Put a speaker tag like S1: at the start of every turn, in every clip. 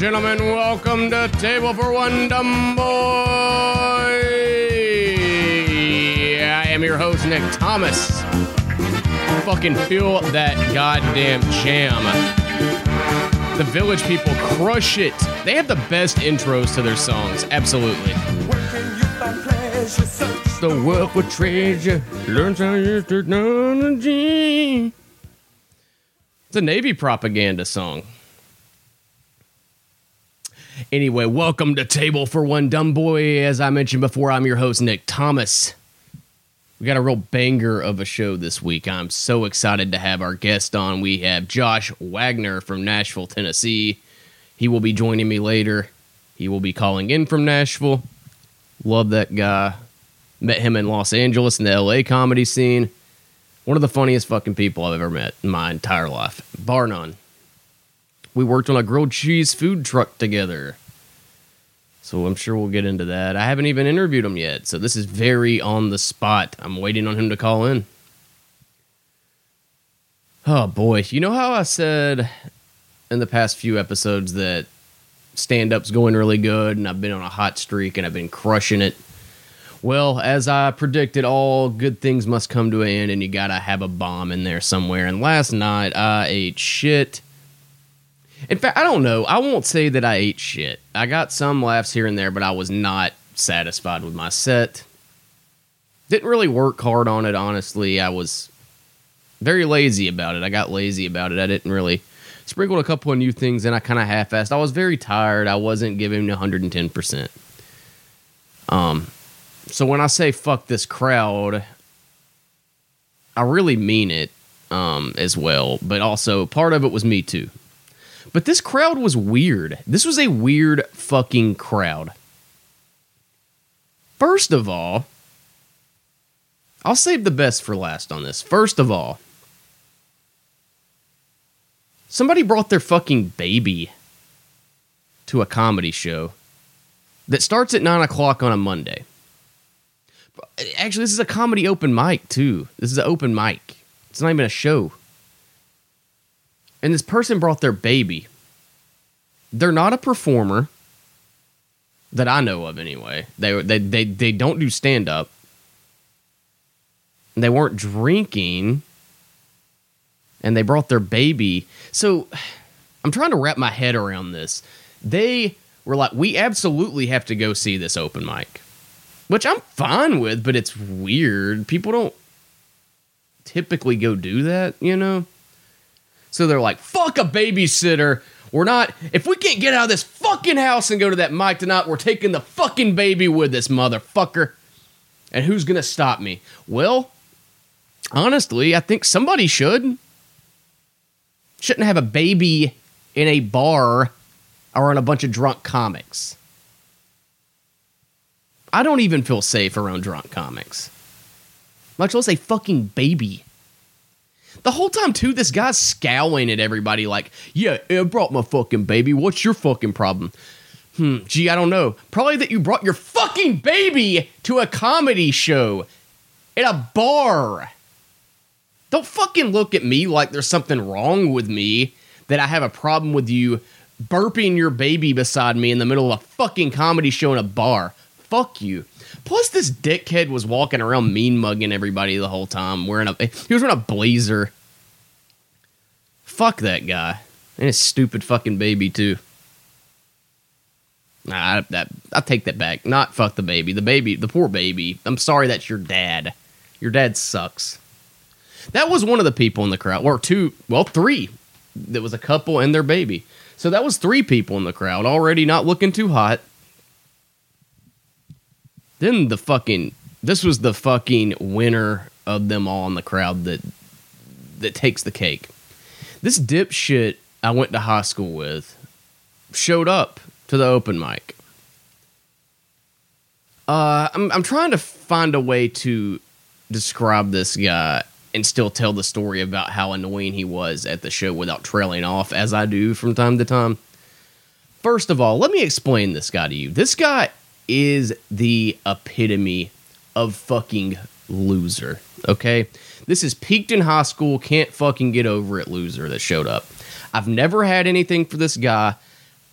S1: gentlemen, welcome to Table for One Dumb Boy. I am your host, Nick Thomas. Fucking feel that goddamn jam. The Village People crush it. They have the best intros to their songs, absolutely. The work for treasure, learn how to use technology. It's a Navy propaganda song. Anyway, welcome to Table for One Dumb Boy. As I mentioned before, I'm your host, Nick Thomas. We got a real banger of a show this week. I'm so excited to have our guest on. We have Josh Wagner from Nashville, Tennessee. He will be joining me later. He will be calling in from Nashville. Love that guy. Met him in Los Angeles in the LA comedy scene. One of the funniest fucking people I've ever met in my entire life, bar none. We worked on a grilled cheese food truck together. So I'm sure we'll get into that. I haven't even interviewed him yet, so this is very on the spot. I'm waiting on him to call in. Oh boy, you know how I said in the past few episodes that stand up's going really good and I've been on a hot streak and I've been crushing it? Well, as I predicted, all good things must come to an end and you gotta have a bomb in there somewhere. And last night I ate shit. In fact, I don't know. I won't say that I ate shit. I got some laughs here and there, but I was not satisfied with my set. Didn't really work hard on it, honestly. I was very lazy about it. I got lazy about it. I didn't really sprinkle a couple of new things and I kind of half-assed. I was very tired. I wasn't giving 110%. Um so when I say fuck this crowd, I really mean it um as well, but also part of it was me too. But this crowd was weird. This was a weird fucking crowd. First of all, I'll save the best for last on this. First of all, somebody brought their fucking baby to a comedy show that starts at 9 o'clock on a Monday. Actually, this is a comedy open mic, too. This is an open mic. It's not even a show. And this person brought their baby. They're not a performer that I know of anyway. They they they, they don't do stand up. They weren't drinking. And they brought their baby. So I'm trying to wrap my head around this. They were like, we absolutely have to go see this open mic. Which I'm fine with, but it's weird. People don't typically go do that, you know? So they're like, fuck a babysitter. We're not, if we can't get out of this fucking house and go to that mic tonight, we're taking the fucking baby with us, motherfucker. And who's gonna stop me? Well, honestly, I think somebody should. Shouldn't have a baby in a bar or on a bunch of drunk comics. I don't even feel safe around drunk comics. Much less a fucking baby. The whole time, too, this guy's scowling at everybody like, yeah, I brought my fucking baby. What's your fucking problem? Hmm, gee, I don't know. Probably that you brought your fucking baby to a comedy show at a bar. Don't fucking look at me like there's something wrong with me that I have a problem with you burping your baby beside me in the middle of a fucking comedy show in a bar. Fuck you. Plus, this dickhead was walking around mean mugging everybody the whole time. Wearing a he was wearing a blazer. Fuck that guy and his stupid fucking baby too. Nah, that I take that back. Not fuck the baby. The baby, the poor baby. I'm sorry that's your dad. Your dad sucks. That was one of the people in the crowd, or two, well, three. There was a couple and their baby. So that was three people in the crowd already not looking too hot. Then the fucking this was the fucking winner of them all in the crowd that that takes the cake. This dipshit I went to high school with showed up to the open mic. Uh, I'm I'm trying to find a way to describe this guy and still tell the story about how annoying he was at the show without trailing off as I do from time to time. First of all, let me explain this guy to you. This guy is the epitome of fucking loser. Okay? This is peaked in high school, can't fucking get over it loser that showed up. I've never had anything for this guy.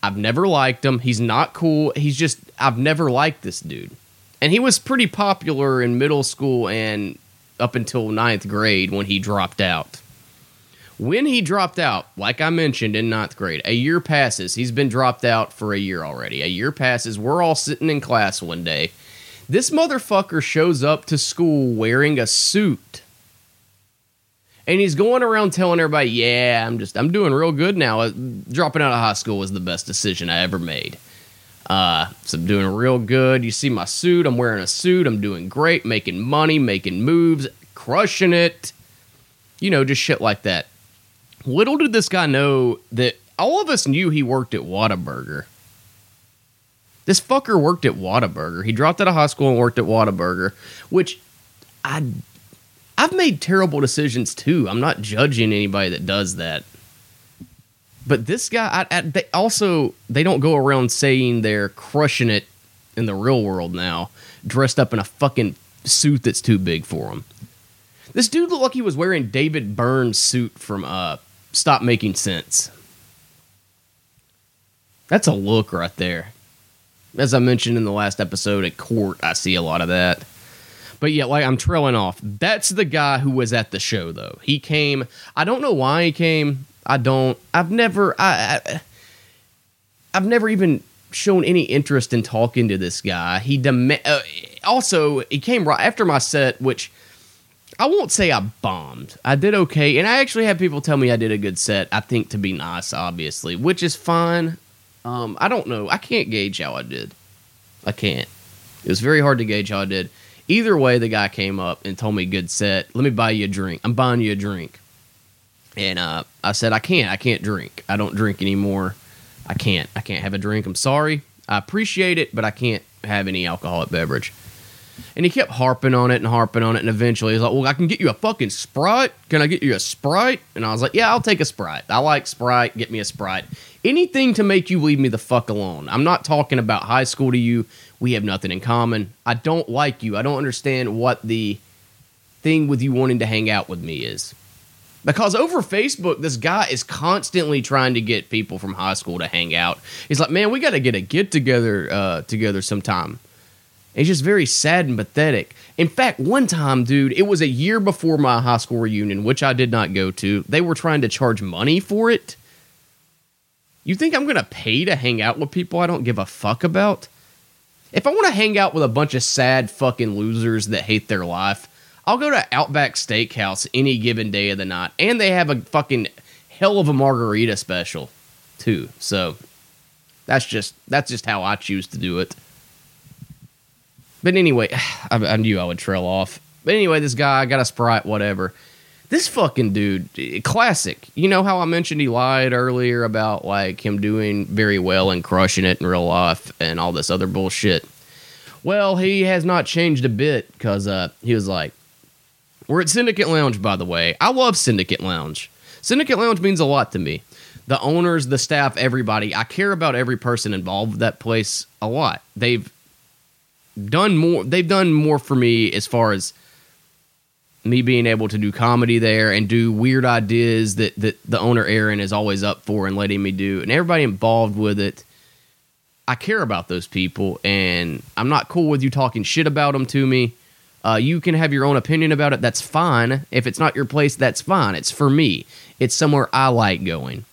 S1: I've never liked him. He's not cool. He's just I've never liked this dude. And he was pretty popular in middle school and up until ninth grade when he dropped out. When he dropped out, like I mentioned in ninth grade, a year passes. He's been dropped out for a year already. A year passes. We're all sitting in class one day. This motherfucker shows up to school wearing a suit and he's going around telling everybody, "Yeah, I'm just I'm doing real good now. Uh, dropping out of high school was the best decision I ever made. Uh, so I'm doing real good. You see my suit? I'm wearing a suit. I'm doing great, making money, making moves, crushing it. You know, just shit like that. Little did this guy know that all of us knew he worked at Whataburger. This fucker worked at Whataburger. He dropped out of high school and worked at Whataburger, which I I've made terrible decisions too. I'm not judging anybody that does that. But this guy, I, I, they also they don't go around saying they're crushing it in the real world now, dressed up in a fucking suit that's too big for them. This dude looked like he was wearing David Byrne's suit from uh, Stop Making Sense. That's a look right there. As I mentioned in the last episode at court, I see a lot of that. But yeah, like I'm trailing off. That's the guy who was at the show though. He came. I don't know why he came. I don't. I've never. I, I I've never even shown any interest in talking to this guy. He dem- uh, also he came right after my set, which I won't say I bombed. I did okay, and I actually had people tell me I did a good set. I think to be nice, obviously, which is fine. Um, I don't know. I can't gauge how I did. I can't. It was very hard to gauge how I did. Either way, the guy came up and told me, "Good set. Let me buy you a drink. I'm buying you a drink." And uh, I said, "I can't. I can't drink. I don't drink anymore. I can't. I can't have a drink. I'm sorry. I appreciate it, but I can't have any alcoholic beverage." And he kept harping on it and harping on it, and eventually he's like, "Well, I can get you a fucking Sprite. Can I get you a Sprite?" And I was like, "Yeah, I'll take a Sprite. I like Sprite. Get me a Sprite. Anything to make you leave me the fuck alone. I'm not talking about high school to you we have nothing in common. I don't like you. I don't understand what the thing with you wanting to hang out with me is. Because over Facebook, this guy is constantly trying to get people from high school to hang out. He's like, man, we got to get a get together uh, together sometime. It's just very sad and pathetic. In fact, one time, dude, it was a year before my high school reunion, which I did not go to. They were trying to charge money for it. You think I'm going to pay to hang out with people I don't give a fuck about? If I want to hang out with a bunch of sad fucking losers that hate their life, I'll go to Outback Steakhouse any given day of the night. And they have a fucking hell of a margarita special, too. So that's just that's just how I choose to do it. But anyway, I, I knew I would trail off. But anyway, this guy got a sprite, whatever. This fucking dude, classic. You know how I mentioned he lied earlier about like him doing very well and crushing it in real life and all this other bullshit. Well, he has not changed a bit because uh, he was like, "We're at Syndicate Lounge, by the way. I love Syndicate Lounge. Syndicate Lounge means a lot to me. The owners, the staff, everybody. I care about every person involved with that place a lot. They've done more. They've done more for me as far as." me being able to do comedy there and do weird ideas that, that the owner Aaron is always up for and letting me do, and everybody involved with it. I care about those people, and I'm not cool with you talking shit about them to me. Uh, you can have your own opinion about it. That's fine. If it's not your place, that's fine. It's for me. It's somewhere I like going.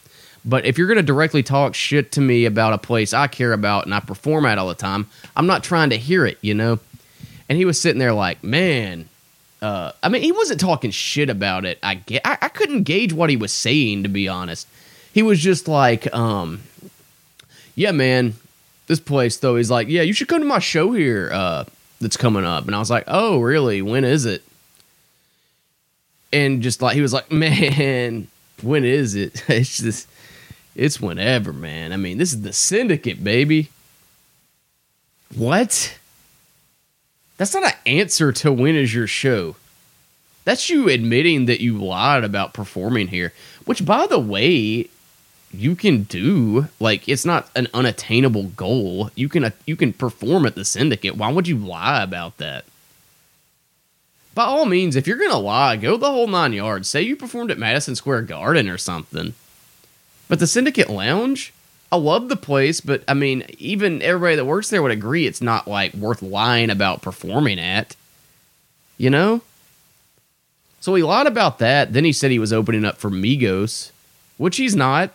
S1: But if you're going to directly talk shit to me about a place I care about and I perform at all the time, I'm not trying to hear it, you know? And he was sitting there like, man, uh, I mean, he wasn't talking shit about it. I, get, I, I couldn't gauge what he was saying to be honest. He was just like, um, yeah, man, this place though. He's like, yeah, you should come to my show here. Uh, that's coming up, and I was like, oh, really? When is it? And just like he was like, man, when is it? it's just, it's whenever, man. I mean, this is the syndicate, baby. What? That's not an answer to when is your show. That's you admitting that you lied about performing here, which, by the way, you can do. Like, it's not an unattainable goal. You can uh, you can perform at the syndicate. Why would you lie about that? By all means, if you're gonna lie, go the whole nine yards. Say you performed at Madison Square Garden or something. But the Syndicate Lounge, I love the place, but I mean, even everybody that works there would agree it's not like worth lying about performing at. You know? So he lied about that. Then he said he was opening up for Migos, which he's not.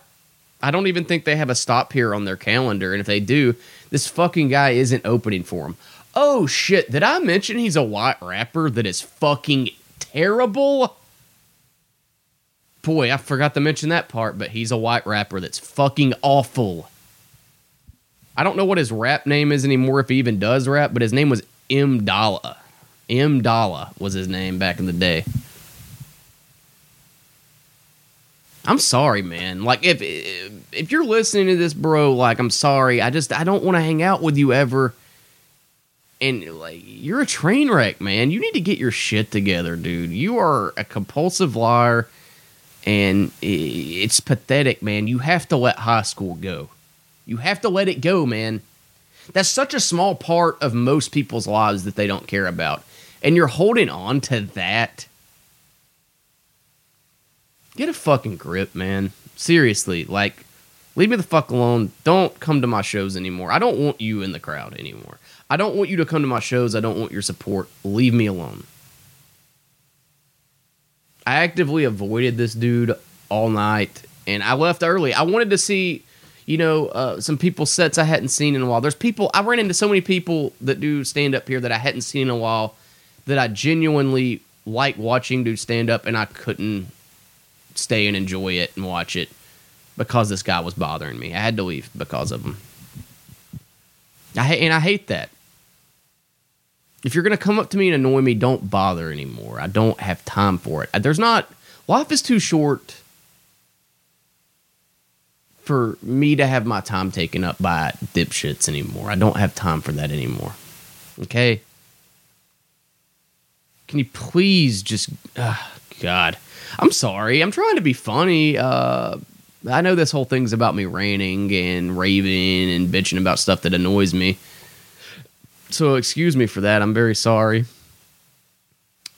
S1: I don't even think they have a stop here on their calendar. And if they do, this fucking guy isn't opening for him. Oh shit, did I mention he's a white rapper that is fucking terrible? Boy, I forgot to mention that part, but he's a white rapper that's fucking awful. I don't know what his rap name is anymore if he even does rap, but his name was M Dollar. M Dollar was his name back in the day. I'm sorry, man. Like if if you're listening to this, bro, like I'm sorry. I just I don't want to hang out with you ever. And like you're a train wreck, man. You need to get your shit together, dude. You are a compulsive liar and it's pathetic, man. You have to let high school go. You have to let it go, man. That's such a small part of most people's lives that they don't care about. And you're holding on to that Get a fucking grip, man. Seriously, like, leave me the fuck alone. Don't come to my shows anymore. I don't want you in the crowd anymore. I don't want you to come to my shows. I don't want your support. Leave me alone. I actively avoided this dude all night and I left early. I wanted to see, you know, uh, some people's sets I hadn't seen in a while. There's people, I ran into so many people that do stand up here that I hadn't seen in a while that I genuinely like watching do stand up and I couldn't stay and enjoy it and watch it because this guy was bothering me. I had to leave because of him. I hate, and I hate that. If you're gonna come up to me and annoy me, don't bother anymore. I don't have time for it. There's not life is too short for me to have my time taken up by dipshits anymore. I don't have time for that anymore. Okay? Can you please just uh, God. I'm sorry. I'm trying to be funny. Uh, I know this whole thing's about me ranting and raving and bitching about stuff that annoys me. So excuse me for that. I'm very sorry.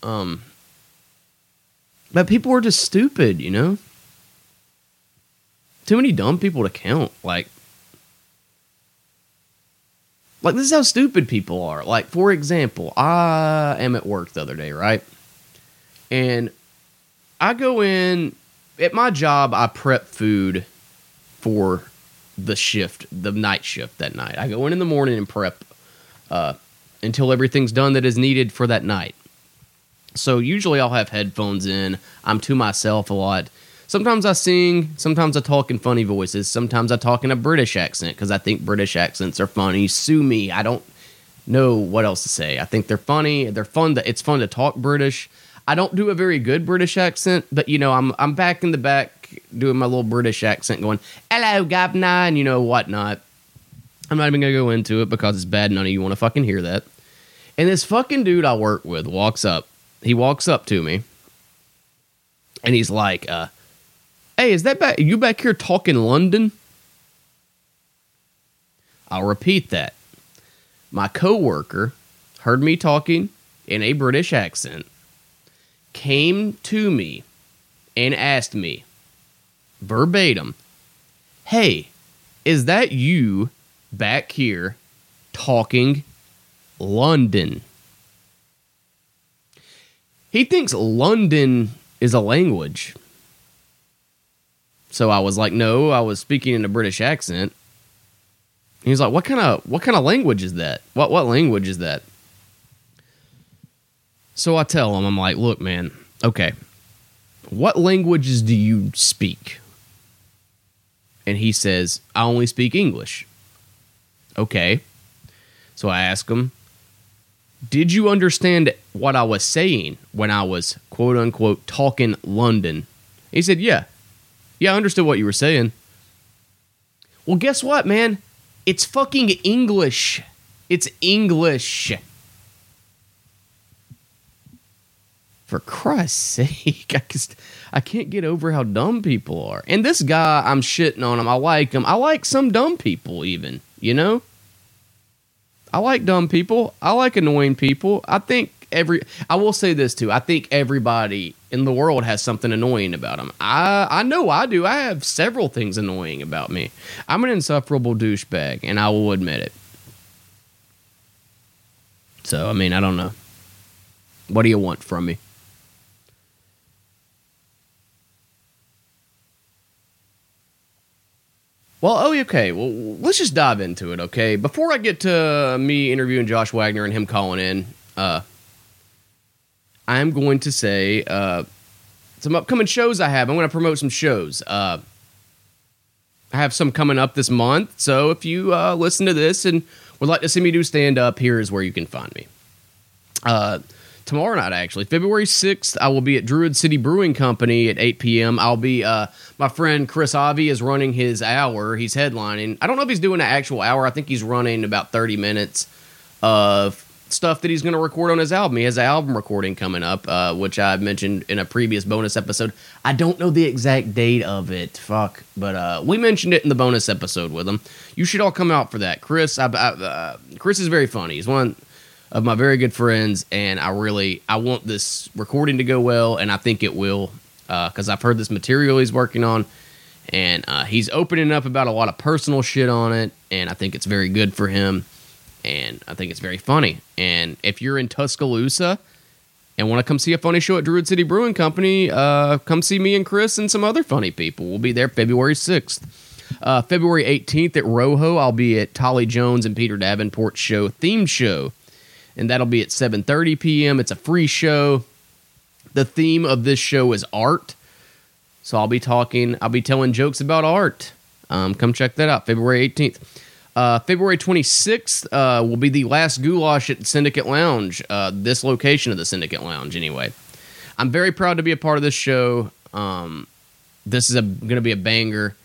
S1: Um, but people are just stupid, you know. Too many dumb people to count. Like, like this is how stupid people are. Like, for example, I am at work the other day, right? And I go in at my job. I prep food for the shift, the night shift that night. I go in in the morning and prep uh, until everything's done that is needed for that night. So usually I'll have headphones in. I'm to myself a lot. Sometimes I sing, sometimes I talk in funny voices, sometimes I talk in a British accent because I think British accents are funny. Sue me. I don't know what else to say. I think they're funny. They're fun. To, it's fun to talk British. I don't do a very good British accent, but you know, I'm I'm back in the back doing my little British accent, going "Hello, governor," and you know whatnot. I'm not even gonna go into it because it's bad. None of you want to fucking hear that. And this fucking dude I work with walks up. He walks up to me, and he's like, uh, "Hey, is that back? You back here talking London?" I'll repeat that. My coworker heard me talking in a British accent came to me and asked me verbatim, Hey, is that you back here talking London? He thinks London is a language. So I was like, "No, I was speaking in a British accent." He was like, "What kind of what kind of language is that? What what language is that?" So I tell him, I'm like, look, man, okay, what languages do you speak? And he says, I only speak English. Okay. So I ask him, did you understand what I was saying when I was quote unquote talking London? He said, yeah. Yeah, I understood what you were saying. Well, guess what, man? It's fucking English. It's English. for Christ's sake, I just I can't get over how dumb people are. And this guy, I'm shitting on him. I like him. I like some dumb people, even you know. I like dumb people. I like annoying people. I think every. I will say this too. I think everybody in the world has something annoying about them. I I know I do. I have several things annoying about me. I'm an insufferable douchebag, and I will admit it. So I mean, I don't know. What do you want from me? Well, oh, okay. Well, let's just dive into it, okay? Before I get to me interviewing Josh Wagner and him calling in, uh, I'm going to say uh, some upcoming shows I have. I'm going to promote some shows. Uh, I have some coming up this month, so if you uh, listen to this and would like to see me do stand up, here is where you can find me. Tomorrow night, actually, February 6th, I will be at Druid City Brewing Company at 8 p.m. I'll be, uh, my friend Chris Avi is running his hour. He's headlining. I don't know if he's doing an actual hour. I think he's running about 30 minutes of stuff that he's going to record on his album. He has an album recording coming up, uh, which I mentioned in a previous bonus episode. I don't know the exact date of it. Fuck. But uh, we mentioned it in the bonus episode with him. You should all come out for that. Chris, I, I, uh, Chris is very funny. He's one of my very good friends, and I really I want this recording to go well, and I think it will because uh, I've heard this material he's working on, and uh, he's opening up about a lot of personal shit on it, and I think it's very good for him, and I think it's very funny. And if you're in Tuscaloosa and want to come see a funny show at Druid City Brewing Company, uh, come see me and Chris and some other funny people. We'll be there February sixth. Uh, February 18th at Rojo, I'll be at Tolly Jones and Peter Davenport's show, theme show and that'll be at 7:30 p.m. It's a free show. The theme of this show is art. So I'll be talking, I'll be telling jokes about art. Um, come check that out, February 18th. Uh, February 26th uh, will be the last goulash at Syndicate Lounge, uh, this location of the Syndicate Lounge, anyway. I'm very proud to be a part of this show. Um, this is going to be a banger.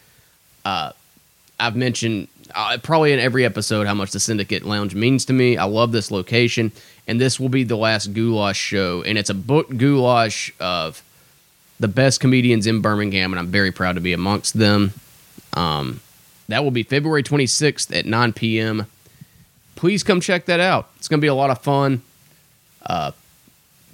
S1: Uh, I've mentioned uh, probably in every episode how much the Syndicate Lounge means to me. I love this location, and this will be the last goulash show, and it's a book goulash of the best comedians in Birmingham, and I'm very proud to be amongst them. Um, that will be February 26th at 9 p.m. Please come check that out. It's going to be a lot of fun. Uh,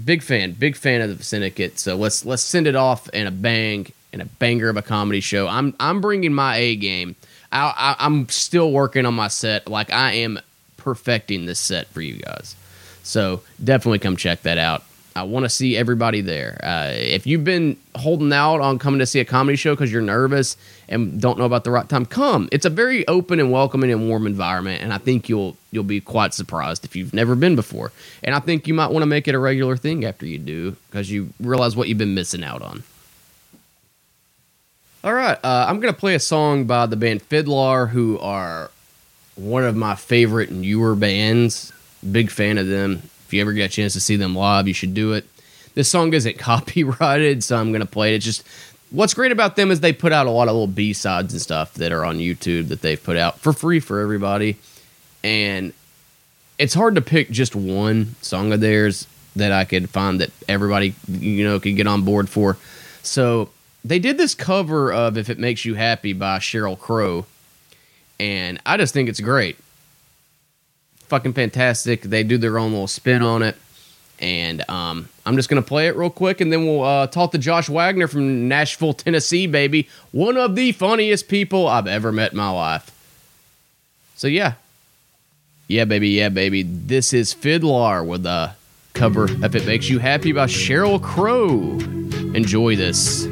S1: big fan, big fan of the Syndicate. So let's let's send it off in a bang, in a banger of a comedy show. I'm I'm bringing my A game. I, I, am still working on my set. Like I am perfecting this set for you guys. So definitely come check that out. I want to see everybody there. Uh, if you've been holding out on coming to see a comedy show because you're nervous and don't know about the right time, come. It's a very open and welcoming and warm environment, and I think you'll you'll be quite surprised if you've never been before. And I think you might want to make it a regular thing after you do because you realize what you've been missing out on. All right, uh, I'm gonna play a song by the band FIDLAR, who are one of my favorite newer bands. Big fan of them. If you ever get a chance to see them live, you should do it. This song isn't copyrighted, so I'm gonna play it. It's just what's great about them is they put out a lot of little B sides and stuff that are on YouTube that they've put out for free for everybody, and it's hard to pick just one song of theirs that I could find that everybody you know could get on board for. So they did this cover of "If It Makes You Happy" by Sheryl Crow, and I just think it's great. Fucking fantastic. They do their own little spin on it, and um, I'm just gonna play it real quick, and then we'll uh, talk to Josh Wagner from Nashville, Tennessee, baby. One of the funniest people I've ever met in my life. So yeah, yeah, baby, yeah, baby. This is FIDLAR with a cover "If It Makes You Happy" by Sheryl Crow. Enjoy this.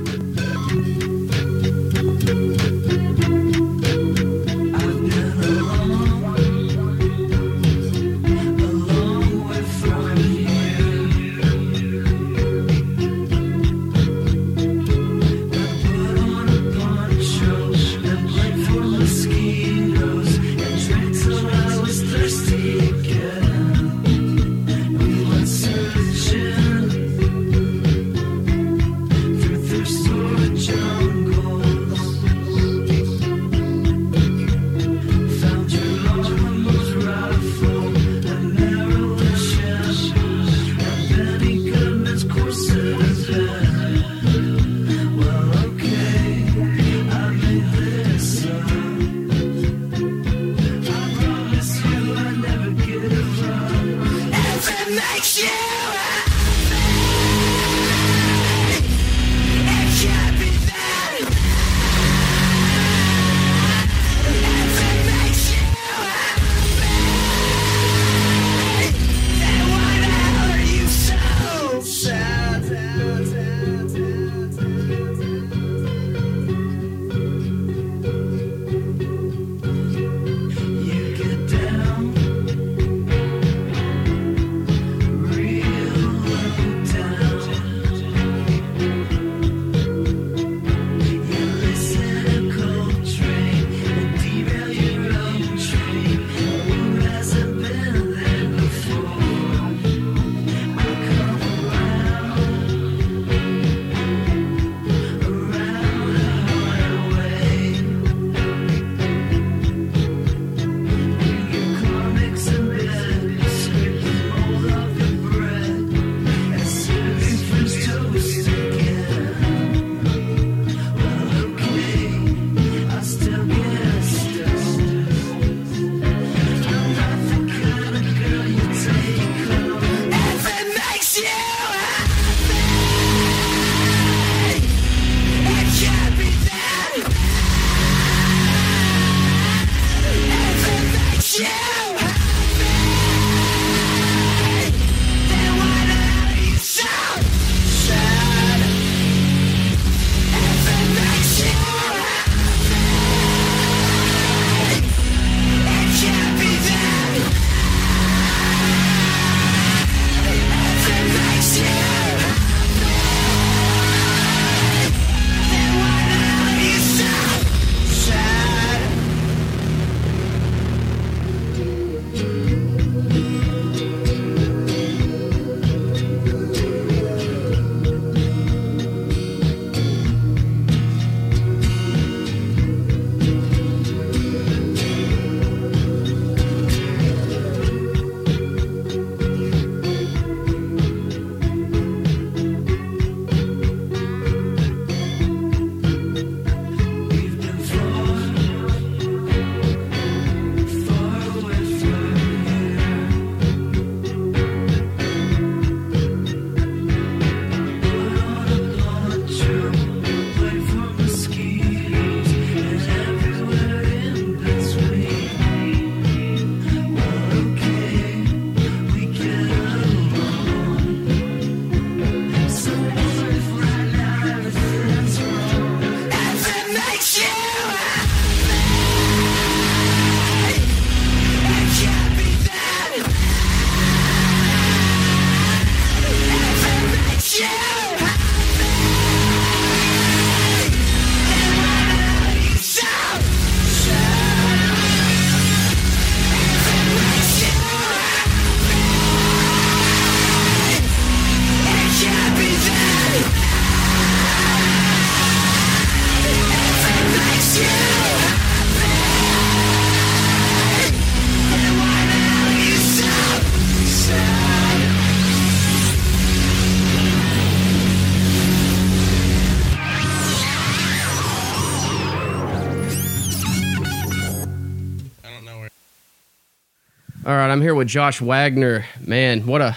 S1: Right, I'm here with Josh Wagner. Man, what a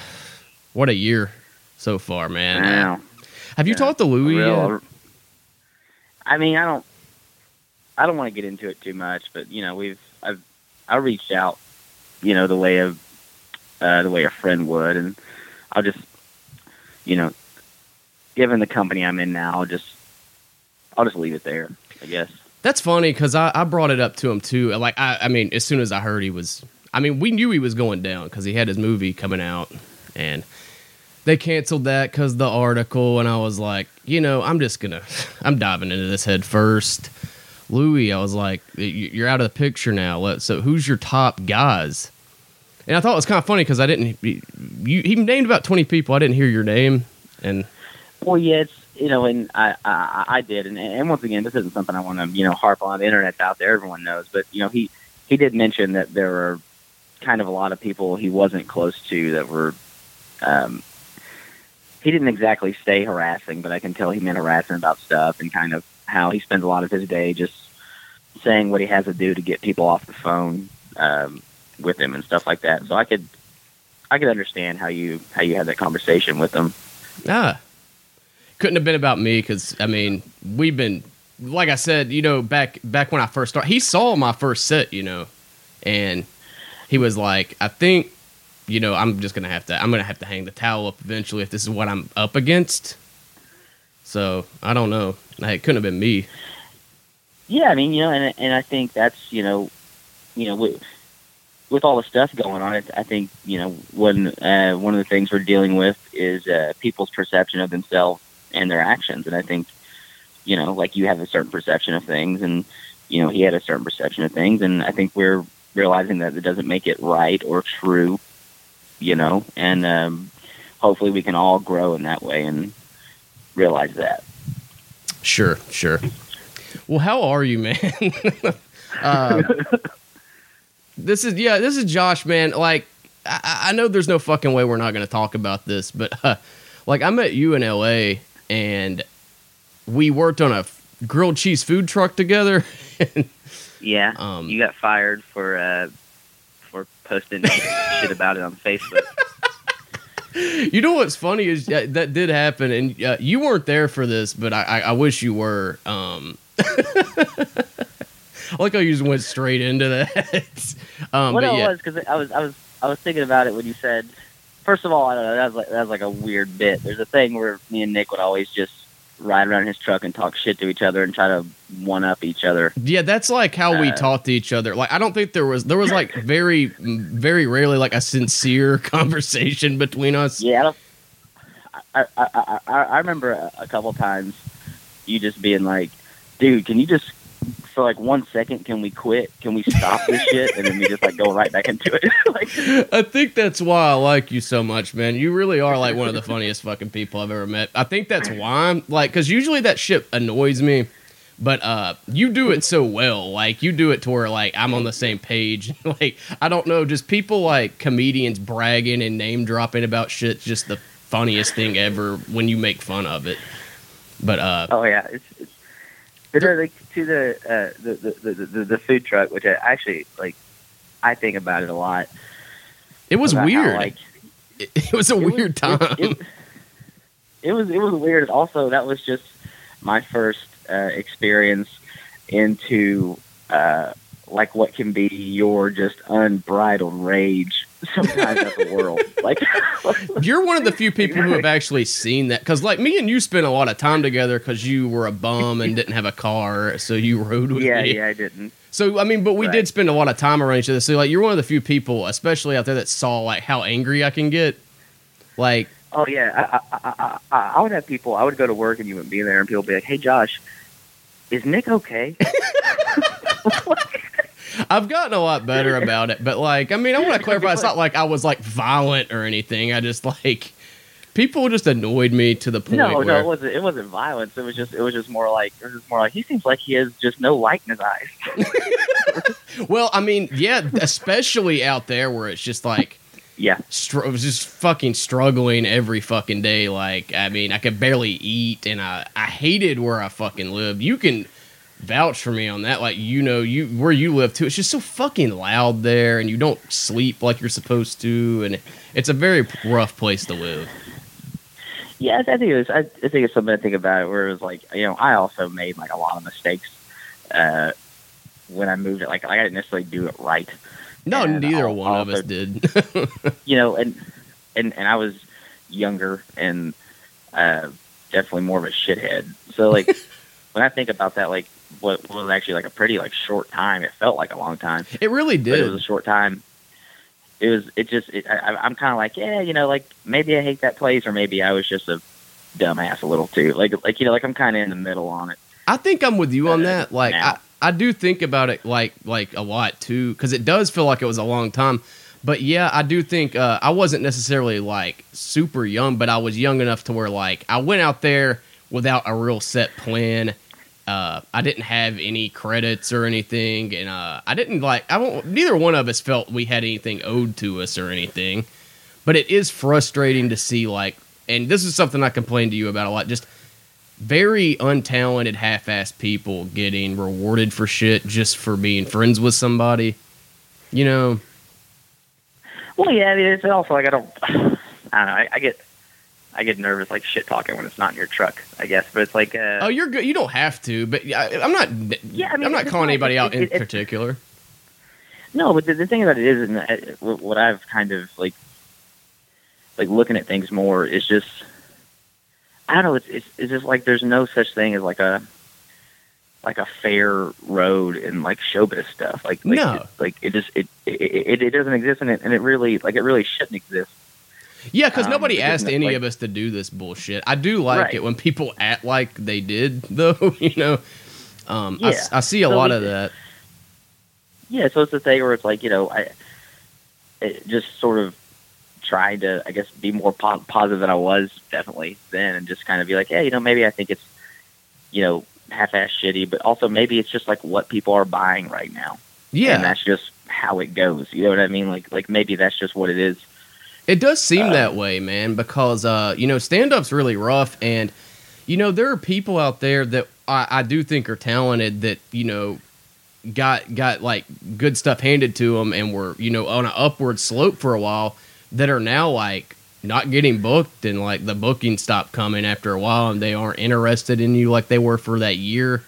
S1: what a year so far, man.
S2: Wow.
S1: Have you
S2: Yeah,
S1: talked to Louis?
S2: Real-
S1: yet?
S2: I mean, I don't, I don't want to get into it too much, but you know, we've, I've, I reached out, you know, the way of, uh, the way a friend would, and I'll just, you know, given the company I'm in now, I'll just, I'll just leave it there, I guess.
S1: That's funny because I, I brought it up to him too. Like I, I mean, as soon as I heard he was, I mean, we knew he was going down because he had his movie coming out, and they canceled that because the article. And I was like, you know, I'm just gonna, I'm diving into this head first. Louis, I was like, you're out of the picture now. So who's your top guys? And I thought it was kind of funny because I didn't. You, he named about 20 people. I didn't hear your name, and
S2: Well, yeah, it's you know, and I I, I did, and, and once again, this isn't something I want to you know harp on. The internet's out there, everyone knows, but you know, he he did mention that there were kind of a lot of people he wasn't close to that were. Um, he didn't exactly stay harassing, but I can tell he meant harassing about stuff and kind of how he spends a lot of his day just saying what he has to do to get people off the phone um, with him and stuff like that. So I could I could understand how you how you had that conversation with him.
S1: Ah, couldn't have been about me because I mean we've been like I said, you know, back back when I first started. He saw my first set, you know, and he was like, I think, you know, I'm just gonna have to I'm gonna have to hang the towel up eventually if this is what I'm up against. So I don't know. It couldn't have been me.
S2: Yeah, I mean, you know, and and I think that's you know, you know, with, with all the stuff going on, I think you know, one uh, one of the things we're dealing with is uh, people's perception of themselves and their actions, and I think, you know, like you have a certain perception of things, and you know, he had a certain perception of things, and I think we're realizing that it doesn't make it right or true, you know, and um, hopefully we can all grow in that way and realize that.
S1: Sure, sure. Well, how are you, man? uh, this is yeah, this is Josh, man. Like, I, I know there's no fucking way we're not going to talk about this, but uh, like, I met you in L.A. and we worked on a grilled cheese food truck together.
S2: Yeah,
S1: Um,
S2: you got fired for uh, for posting shit about it on Facebook.
S1: you know what's funny is uh, that did happen, and uh, you weren't there for this, but I, I, I wish you were. Um, I like how you just went straight into that. um,
S2: what it
S1: yeah.
S2: was because I was I was I was thinking about it when you said. First of all, I don't know. That was like that was like a weird bit. There's a thing where me and Nick would always just ride around his truck and talk shit to each other and try to one up each other.
S1: Yeah, that's like how we
S2: Uh,
S1: talk to each other. Like I don't think there was there was like very very rarely like a sincere conversation between us.
S2: Yeah, I. I I I, I I remember a, a couple times you just being like, "Dude, can you just for like one second can we quit? Can we stop this shit?" And then we just like go right back into it. like,
S1: I think that's why I like you so much, man. You really are like one of the funniest fucking people I've ever met. I think that's why I'm like cuz usually that shit annoys me. But uh you do it so well. Like you do it to where like I'm on the same page. like I don't know, just people like comedians bragging and name dropping about shit just the funniest thing ever when you make fun of it. But uh
S2: Oh yeah, it's, it's no, like to the, uh, the, the, the the food truck, which I actually like. I think about it a lot.
S1: it was
S2: about how,
S1: weird.
S2: like
S1: it, it was a
S2: it was-
S1: weird time.
S2: It, it, it was it was weird. Also, that was just my first uh, experience into uh, like what can be your just unbridled rage sometimes at the world. Like
S1: You're one of the few people who have actually seen that because, like, me and you spent a lot of time together because you were a bum and didn't have a car, so you rode with
S2: yeah,
S1: me.
S2: yeah, I didn't.
S1: So, I mean, but we
S2: Right.
S1: did spend a lot of time around each other. So, like, you're one of the few people, especially out there, that saw like how angry I can get. Like,
S2: Oh yeah, I, I, I, I, I would have people. I would go to work and you wouldn't be there, and people would be like, "Hey, Josh, is Nick okay?"
S1: I've gotten a lot better about it, but like, I mean, I want to clarify. It's not like I was like violent or anything. I just like people just annoyed me to the point
S2: no,
S1: where
S2: no, it wasn't. It wasn't violence. It was just. It was just more like. It was just more like he seems like he has just no light in his eyes.
S1: Well, I mean, yeah, especially out there where it's just like
S2: yeah,
S1: str- I was just fucking struggling every fucking day. Like, I mean, I could barely eat, and I I hated where I fucking lived. You can vouch for me on that. Like you know, you where you live too. It's just so fucking loud there, and you don't sleep like you're supposed to, and it's a very rough place to live.
S2: Yeah, I think it was. I, I think it's something to think about. Where it was like, you know, I also made like a lot of mistakes uh, when I moved it. Like, I didn't necessarily do it right.
S1: No,
S2: And
S1: neither
S2: I'll-
S1: one
S2: I'll
S1: of us did.
S2: You know, and and and I was younger and uh, definitely more of a shithead. So like, when I think about that, like what was actually like a pretty like short time. It felt like a long time.
S1: it really
S2: but it was a short time. It was. It just. It, I, I- I'm kind of like, yeah, you know, like maybe I hate that place, or maybe I was just a dumbass a little too. Like, like you know, like I'm kind of in the middle on it.
S1: I think I'm with you on that. Like
S2: now.
S1: I, I do think about it like like a lot too, because it does feel like it was a long time. But yeah, I do think uh, I wasn't necessarily like super young, but I was young enough to where like I went out there without a real set plan. Uh, I didn't have any credits or anything, and uh, I didn't like. I won't. Neither one of us felt we had anything owed to us or anything. But it is frustrating to see like, and this is something I complain to you about a lot. Just very untalented, half-assed people getting rewarded for shit just for being friends with somebody. You know,
S2: Well, yeah, it's also like I don't. I don't know. I, I get. I get nervous like shit talking when it's not in your truck. I guess, but it's like. Uh,
S1: oh, you're good. You don't have to, but I, I'm not.
S2: Yeah, I mean,
S1: I'm not calling
S2: not-
S1: anybody out
S2: it-
S1: in
S2: it-
S1: particular.
S2: No, but the, the thing about it is, and uh, what I've kind of like, like looking at things more is just, I don't know. It's it's, it's just like there's no such thing as like a, like a fair road in like showbiz stuff. Like, like
S1: No.
S2: it, like it just it it, it it doesn't exist, and it and it really like it really shouldn't exist.
S1: Yeah, because
S2: Um,
S1: nobody asked any
S2: like-
S1: of us to do this bullshit. I do like
S2: Right.
S1: it when people act like they did, though. You know, um, I,
S2: Yeah.
S1: I see a
S2: So
S1: lot of that.
S2: Yeah, so it's the thing where it's like you know, I it just sort of trying to, I guess, be more po- positive than I was definitely then, and just kind of be like, yeah, you know, maybe I think it's, you know, half-ass shitty, but also maybe it's just like what people are buying right now,
S1: Yeah,
S2: and that's just how it goes. You know what I mean? Like, like maybe that's just what it is.
S1: It does seem
S2: Uh,
S1: that way, man, because uh, you know, stand up's really rough and you know, there are people out there that I, I do think are talented that, you know, got got like good stuff handed to them and were, you know, on an upward slope for a while that are now like not getting booked and like the bookings stop coming after a while and they aren't interested in you like they were for that year.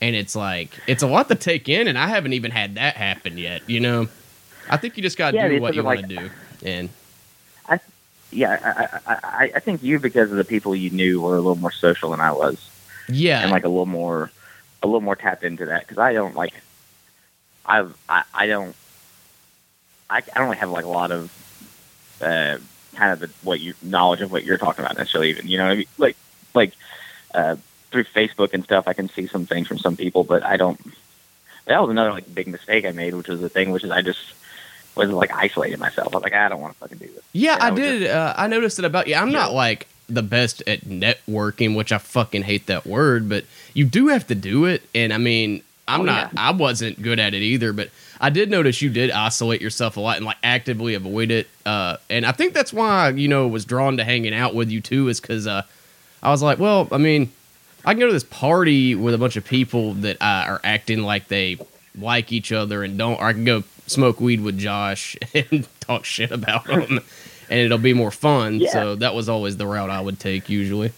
S1: And it's like it's a lot to take in and I haven't even had that happen yet, you know. I think you just gotta
S2: Yeah,
S1: do what you want to do. And
S2: Yeah, I, I, I, I think you because of the people you knew were a little more social than I was.
S1: yeah.
S2: and like a little more a little more tapped into that because I don't like I've I, I don't I, I don't really have like a lot of uh, kind of the, what you knowledge of what you're talking about necessarily even you know what I mean like like uh, through Facebook and stuff I can see some things from some people but I don't that was another like big mistake I made which was the thing which is I just was like isolating myself I was like I don't want to fucking do this
S1: Yeah,
S2: And I
S1: I did. uh, I noticed it about you. I'm not like the best at networking, which I fucking hate that word, but you do have to do it. And I mean, I'm
S2: Oh,
S1: not. I wasn't good at it either, but I did notice you did isolate yourself a lot and like actively avoid it. Uh, and I think that's why you know was drawn to hanging out with you too, is because uh, I was like, well, I mean, I can go to this party with a bunch of people that uh, are acting like they like each other and don't. Or I can go smoke weed with Josh and talk shit about them, and it'll be more fun.
S2: Yeah.
S1: So that was always the route I would take usually.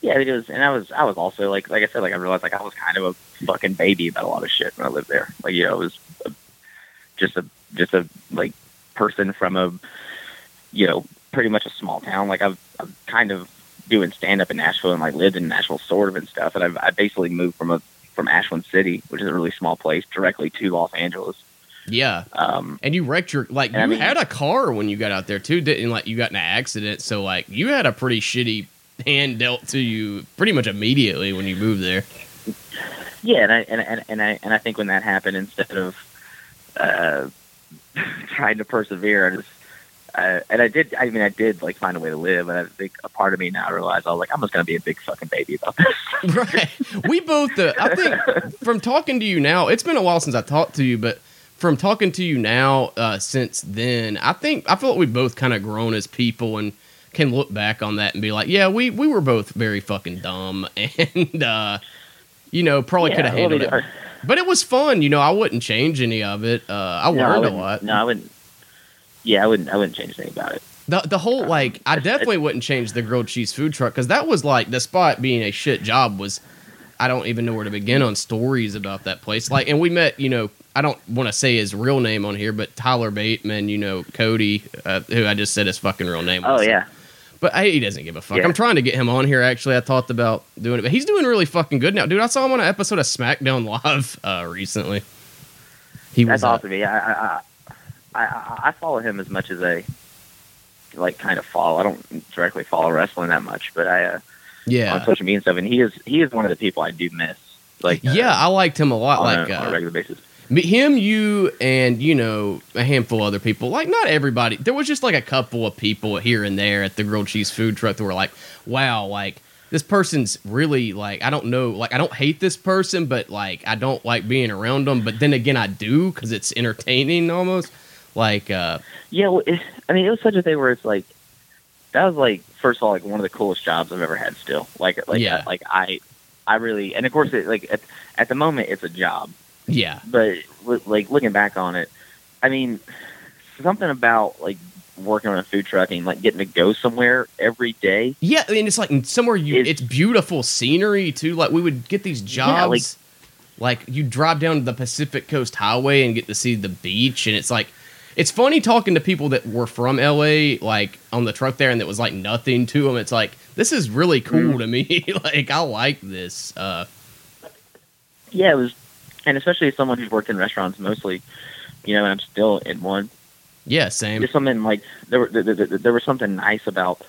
S2: Yeah, it was, and I was, I was also like, like I said, like I realized, like I was kind of a fucking baby about a lot of shit when I lived there. Like, you know, it was a, just a, just a like person from a, you know, pretty much a small town. Like I've, I've kind of doing stand up in Nashville and like lived in Nashville sort of and stuff. And I've, I basically moved from a, from Ashland City, which is a really small place, directly to Los Angeles.
S1: Yeah,
S2: Um,
S1: and you wrecked your like you
S2: I mean-
S1: had a car when you got out there too, didn't like you got in an accident. So like you had a pretty shitty hand dealt to you pretty much immediately when you moved there.
S2: Yeah, and I and, and, and I and I think when that happened, instead of uh, trying to persevere, I just uh, and I did. I mean, I did like find a way to live, and I think a part of me now realized I was like, I'm just gonna be a big fucking baby about this.
S1: right. We both, uh, I think, from talking to you now, it's been a while since I talked to you, but from talking to you now, uh, since then, I think I feel like we've both kind of grown as people and can look back on that and be like, yeah, we we were both very fucking dumb, and uh, you know, probably
S2: Yeah,
S1: could have handled it. But it was fun. You know, I wouldn't change any of it. Uh, I
S2: No,
S1: learned a
S2: wouldn't-
S1: lot.
S2: No, I wouldn't. Yeah, I wouldn't. I wouldn't change anything about it.
S1: The the whole like I definitely wouldn't change the grilled cheese food truck because that was like despite being a shit job was I don't even know where to begin on stories about that place. Like and we met you know I don't want to say his real name on here but Tyler Bateman you know Cody uh, who I just said his fucking real name.
S2: Oh yeah,
S1: but hey, he doesn't give a fuck.
S2: Yeah.
S1: I'm trying to get him on here. Actually, I thought about doing it, but he's doing really fucking good now, dude. I saw him on an episode of SmackDown Live uh, recently. He
S2: that's
S1: was uh,
S2: awesome. Yeah, I, I, I, I, follow him as much as I like kind of follow. I don't directly follow wrestling that much, but I uh, on social media and stuff, and he is he is one of the people I do miss. Like uh,
S1: yeah. I liked him a lot.
S2: on,
S1: Like
S2: a, on a
S1: uh,
S2: regular basis.
S1: Him, you, and you know a handful of other people. Like not everybody. There was just like a couple of people here and there at the grilled cheese food truck that were like, "Wow, like this person's really like I don't know, like I don't hate this person, but like I don't like being around them. But then again, I do because it's entertaining almost. Like, uh,
S2: Yeah, well, it, I mean, it was such a thing where it's like that was like first of all like one of the coolest jobs I've ever had. Still, like like
S1: Yeah.
S2: like I I really and of course it, like at, at the moment it's a job,
S1: yeah,
S2: but like looking back on it, I mean, something about like working on a food truck and like getting to go somewhere every day.
S1: yeah, and it's like somewhere you.
S2: It's-
S1: beautiful scenery too. Like we would get these
S2: Yeah, like-
S1: jobs. like you drive down the Pacific Coast Highway and get to see the beach, and it's like it's funny talking to people that were from LA, like on the truck there, and that was like nothing to them. It's like this is really cool
S2: Mm.
S1: to me. like I like this. Uh,
S2: Yeah, it was, and especially as someone who's worked in restaurants mostly, you know, and I'm still in one.
S1: yeah, same.
S2: There's something like there, were- there, there, there was something nice about.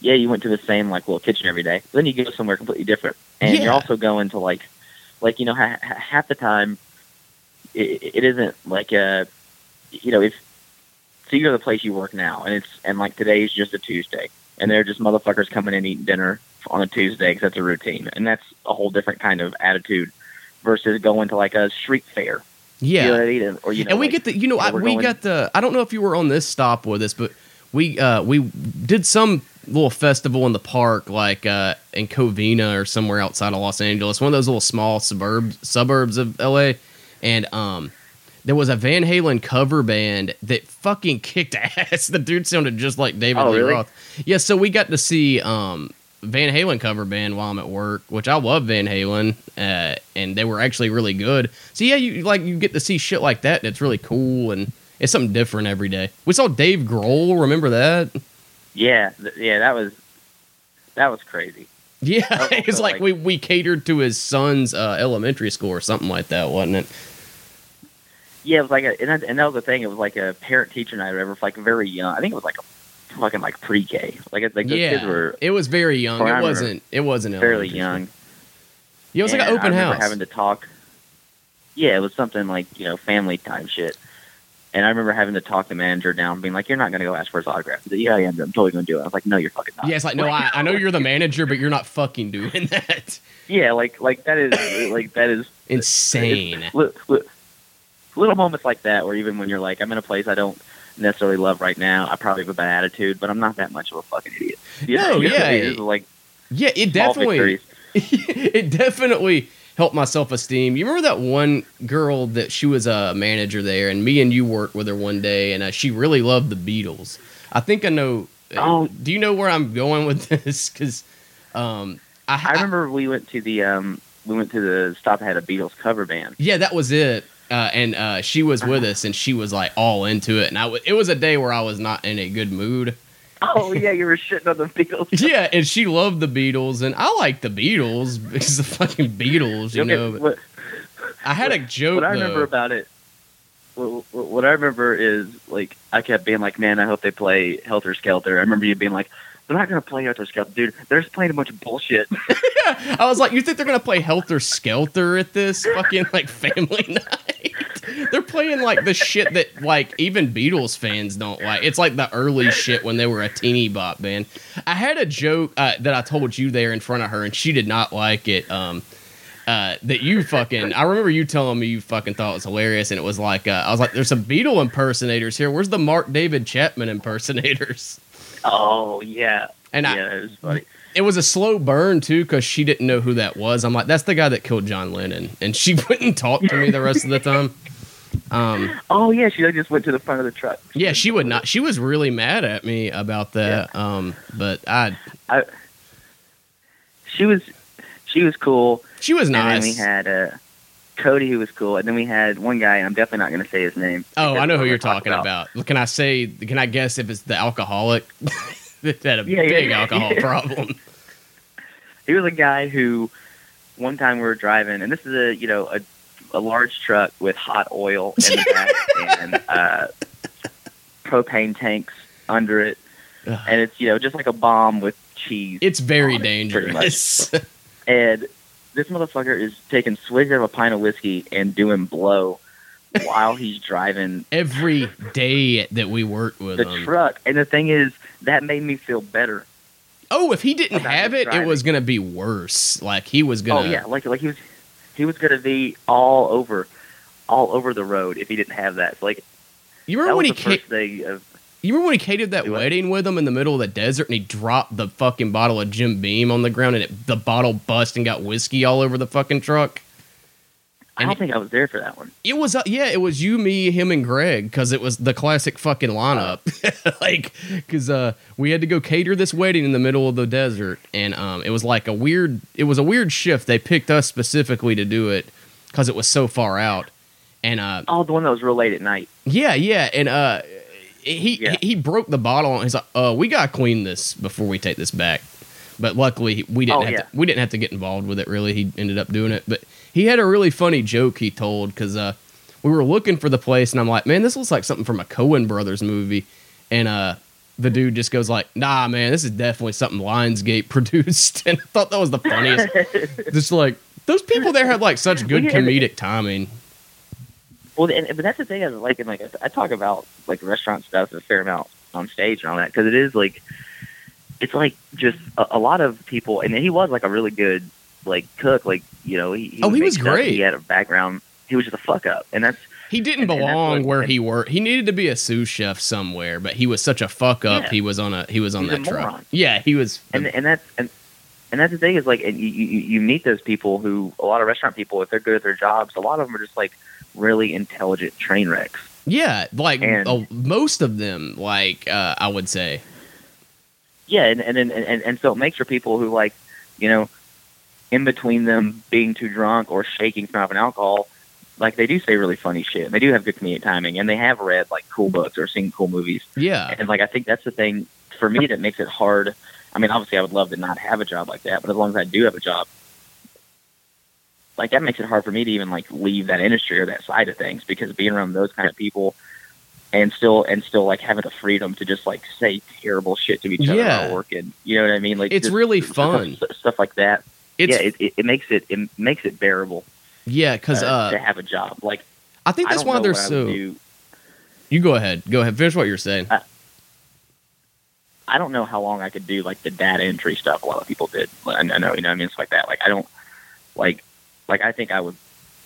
S2: Yeah, you went to the same like little kitchen every day. Then you go somewhere completely different, and
S1: Yeah.
S2: you're also going to like, like you know, ha- ha- half the time, it, it isn't like a, you know, if so you go to the place you work now, and it's and like today's just a Tuesday, and they're just motherfuckers coming in eating dinner on a Tuesday because that's a routine, and that's a whole different kind of attitude versus going to like a street fair.
S1: yeah,
S2: you know what I mean? Or you know,
S1: and we
S2: like,
S1: get the you know, I, we
S2: going-
S1: got the I don't know if you were on this stop with us, but we uh we did some little festival in the park like uh in Covina or somewhere outside of Los Angeles, one of those little small suburbs suburbs of LA, and um there was a Van Halen cover band that fucking kicked ass. The dude sounded just like David
S2: Oh,
S1: Lee
S2: really?
S1: Roth. Yeah, so we got to see um Van Halen cover band while I'm at work, which I love Van Halen, uh, and they were actually really good. So yeah, you like you get to see shit like that, and it's really cool, and it's something different every day. We saw Dave Grohl, remember that?
S2: Yeah, th- yeah, that was that was crazy.
S1: Yeah, it's like,
S2: like-
S1: we we catered to his son's uh, elementary school or something like that, wasn't it?
S2: Yeah, it was like a and that, and that was the thing. It was like a parent teacher night or whatever. For like very young. I think it was like a fucking like pre K. Like like those
S1: yeah,
S2: kids were
S1: it was very young.
S2: I
S1: It wasn't. It wasn't
S2: fairly young.
S1: Yeah, it was like an open
S2: I
S1: house.
S2: Having to talk. Yeah, it was something like you know family time shit. And I remember having to talk the manager down, being like, "You're not going to go ask for his autograph." Said, "Yeah, yeah, I'm totally going to do it." I was like, "No, you're fucking not."
S1: yeah, it's like no, I, I know you're the manager, but you're not fucking doing that.
S2: Yeah, like like that is like that is
S1: Insane.
S2: li- li- little moments like that, where even when you're like, I'm in a place I don't necessarily love right now, I probably have a bad attitude, but I'm not that much of a fucking idiot. You
S1: No,
S2: you
S1: yeah.
S2: it's like
S1: Yeah, it definitely. it definitely helped my self esteem. You remember that one girl that she was a manager there, and me and you worked with her one day, and uh, she really loved the Beatles. I think I know. uh,
S2: Oh.
S1: do you know where I'm going with this? Because um, I,
S2: I remember we went to the um we went to the stop had a Beatles cover band.
S1: yeah, that was it. Uh, and uh, she was with us, and she was like all into it. And I, it was a day where I was not in a good mood.
S2: Oh yeah, you were shitting on the Beatles.
S1: Yeah, and she loved the Beatles, and I like the Beatles because the fucking Beatles, you
S2: Okay,
S1: know.
S2: What,
S1: I had a joke.
S2: what I remember
S1: though.
S2: about it, what, what what I remember is like I kept being like, man, I hope they play Helter Skelter. I remember you being like, they're not gonna play Helter Skelter, dude. They're just playing a bunch of bullshit.
S1: I was like, you think they're gonna play Helter Skelter at this fucking like family night? They're playing like the shit that like even Beatles fans don't like. It's like the early shit when they were a teeny bop band. I had a joke uh, that I told you there in front of her, and she did not like it. Um, uh, that you fucking. I remember you telling me you fucking thought it was hilarious, and it was like uh, I was like, "There's some Beatle impersonators here. Where's the Mark David Chapman impersonators?"
S2: Oh yeah,
S1: And I,
S2: yeah, it was funny.
S1: it was a slow burn too because she didn't know who that was. I'm like, that's the guy that killed John Lennon, and she wouldn't talk to me the rest of the time. Um,
S2: Oh yeah, she just went to the front of the truck.
S1: yeah, she would not. She was really mad at me about that. Um, but I,
S2: She was, she was cool.
S1: she was nice.
S2: And then we had uh, Cody, who was cool, and then we had one guy, and I'm definitely not going to say his name.
S1: Oh, I know who you're
S2: talk
S1: talking about. Can I say? Can I guess if it's the alcoholic that had a
S2: Yeah, yeah,
S1: big
S2: yeah.
S1: alcohol problem?
S2: He was a guy who, one time we were driving, and this is a you know a, a large truck with hot oil in the back and uh, propane tanks under it,
S1: Ugh.
S2: and it's you know just like a bomb with cheese.
S1: It's very
S2: it,
S1: dangerous.
S2: and this motherfucker is taking swigs out of a pint of whiskey and doing blow while he's driving
S1: Every day that we worked with
S2: the
S1: him.
S2: truck. And the thing is, that made me feel better.
S1: oh, if he didn't have
S2: his
S1: it, it was gonna be worse. Like he was gonna.
S2: Oh yeah, like like he was he was gonna be all over all over the road if he didn't have that. So, like
S1: You remember when he
S2: the
S1: ca-
S2: first day of
S1: You remember when he catered that wedding with him in the middle of the desert and he dropped the fucking bottle of Jim Beam on the ground and it, the bottle bust and got whiskey all over the fucking truck?
S2: I don't think I was there for that one.
S1: It was, uh, yeah, it was you, me, him, and Greg because it was the classic fucking lineup. like, because uh, we had to go cater this wedding in the middle of the desert, and um, it was like a weird, it was a weird shift. They picked us specifically to do it because it was so far out, and uh,
S2: Oh, the one that was real late at night.
S1: yeah, yeah, and uh, he
S2: Yeah.
S1: he broke the bottle. And he's like, "Uh, we gotta clean this before we take this back." But luckily, we didn't
S2: Oh,
S1: have
S2: yeah.
S1: to. We didn't have to get involved with it. Really, he ended up doing it. But he had a really funny joke he told because uh, we were looking for the place, and I'm like, "Man, this looks like something from a Coen Brothers movie." And uh, the dude just goes like, "Nah, man, this is definitely something Lionsgate produced." And I thought that was the funniest. just like those people there had like such good
S2: Well, yeah, and-
S1: comedic timing.
S2: Well, and, but that's the thing. I like, and like I talk about like restaurant stuff a fair amount on stage and all that because it is like it's like just a, a lot of people, and he was like a really good like cook. Like you know, he, he
S1: Oh, he was great.
S2: He had a background. He was just a fuck up, and that's
S1: He didn't
S2: And- and
S1: belong
S2: what-
S1: where
S2: and-
S1: he worked. He needed to be a sous chef somewhere, but he was such a fuck up.
S2: Yeah.
S1: He was on a he was on
S2: He's
S1: that truck.
S2: moron.
S1: Yeah, he was.
S2: and and that's and and that's the thing is like and you, you you meet those people who a lot of restaurant people if they're good at their jobs a lot of them are just like really intelligent train wrecks
S1: yeah, like
S2: and-
S1: uh, most of them. Like uh, I would say,
S2: yeah and and, and and and so it makes for people who like you know in between them being too drunk or shaking from having alcohol like they do say really funny shit And they do have good comedic timing and they have read like cool books or seen cool movies
S1: yeah,
S2: and like I think that's the thing for me that makes it hard. I mean, obviously, I would love to not have a job like that, but as long as I do have a job, like that makes it hard for me to even like leave that industry or that side of things because being around those kind of people and still and still like having the freedom to just like say terrible shit to each other
S1: Yeah.
S2: while working. You know what I mean? Like
S1: It's
S2: just
S1: really
S2: stuff-
S1: fun.
S2: stuff, like that. Yeah, it, it, it makes it it makes it bearable Yeah,
S1: because
S2: uh,
S1: uh,
S2: to have a job. Like
S1: I think that's
S2: don't
S1: why they're
S2: I
S1: so. You go ahead, go ahead, finish what you're saying.
S2: I don't know how long I could do like the data entry stuff a lot of people did. I I know, you know, I mean, it's like that. Like I don't like, like I think I would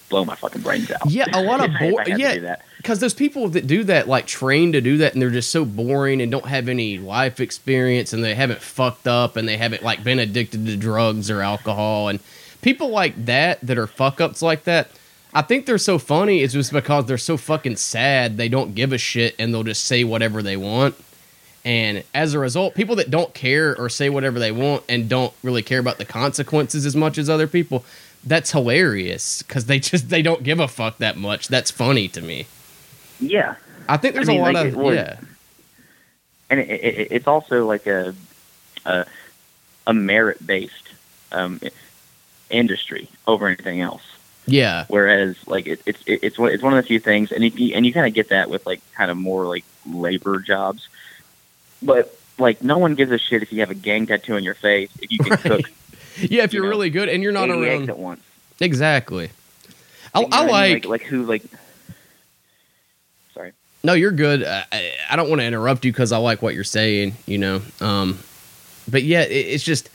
S2: blow my fucking brains out.
S1: Yeah, a lot of
S2: if I- if
S1: bo-
S2: I had to
S1: yeah. because those people that do that like train to do that and they're just so boring and don't have any life experience and they haven't fucked up and they haven't like been addicted to drugs or alcohol and people like that that are fuck ups like that i think they're so funny is just because they're so fucking sad they don't give a shit and they'll just say whatever they want and as a result people that don't care or say whatever they want and don't really care about the consequences as much as other people that's hilarious because they just they don't give a fuck that much. That's funny to me.
S2: Yeah,
S1: I think there's
S2: I mean,
S1: a lot
S2: like,
S1: of
S2: would-
S1: yeah,
S2: and it, it, it's also like a a, a merit based um, industry over anything else.
S1: yeah,
S2: Whereas like it, it's it, it's one it's one of the few things, and you, and you kind of get that with like kind of more like labor jobs, but like no one gives a shit if you have a gang tattoo on your face if you can
S1: Right.
S2: cook
S1: yeah. If
S2: You
S1: you're
S2: know,
S1: really good and you're not around,
S2: at once.
S1: exactly. I,
S2: You
S1: I
S2: I mean?
S1: like,
S2: like who like. Sorry.
S1: no, you're good. I, I- don't want to interrupt you because I like what you're saying, you know. Um, but yeah, it, it's just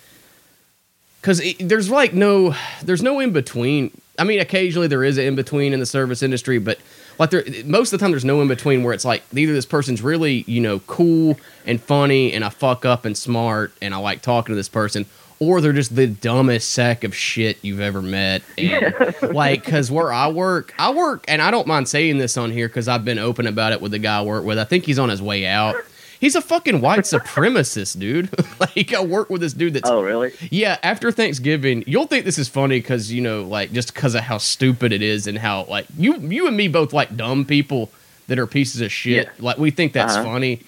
S1: because there's like no there's no in between. I mean, occasionally there is an in between in the service industry, but like there most of the time there's no in between where it's like either this person's really you know cool and funny and I fuck up and smart and I like talking to this person, or they're just the dumbest sack of shit you've ever met. And like, because where I work, I work, and I don't mind saying this on here because I've been open about it with the guy I work with. I think he's on his way out. He's a fucking white supremacist, dude. like, I work with this dude that's.
S2: Oh, really?
S1: Yeah, after Thanksgiving, you'll think this is funny because, you know, like, just because of how stupid it is and how, like, you you and me both like dumb people that are pieces of shit.
S2: Yeah.
S1: Like, we think that's
S2: Uh-huh.
S1: funny.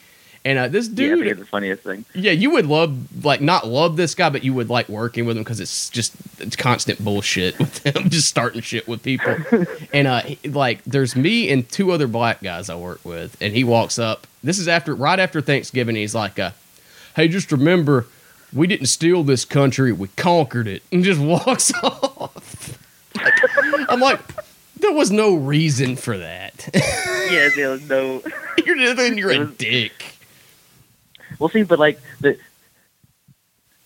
S1: And uh, this dude,
S2: it's the funniest thing.
S1: yeah, you would love like not love this guy, but you would like working with him because it's just it's constant bullshit with him, just starting shit with people. and uh, he- like there's me and two other black guys I work with, and he walks up. This is after right after Thanksgiving. He's like, uh, "Hey, just remember, we didn't steal this country; we conquered it," and just walks off. Like, I'm like, there was no reason for that.
S2: yeah, there was no.
S1: you're just, you're a dick.
S2: Well, see, but like the,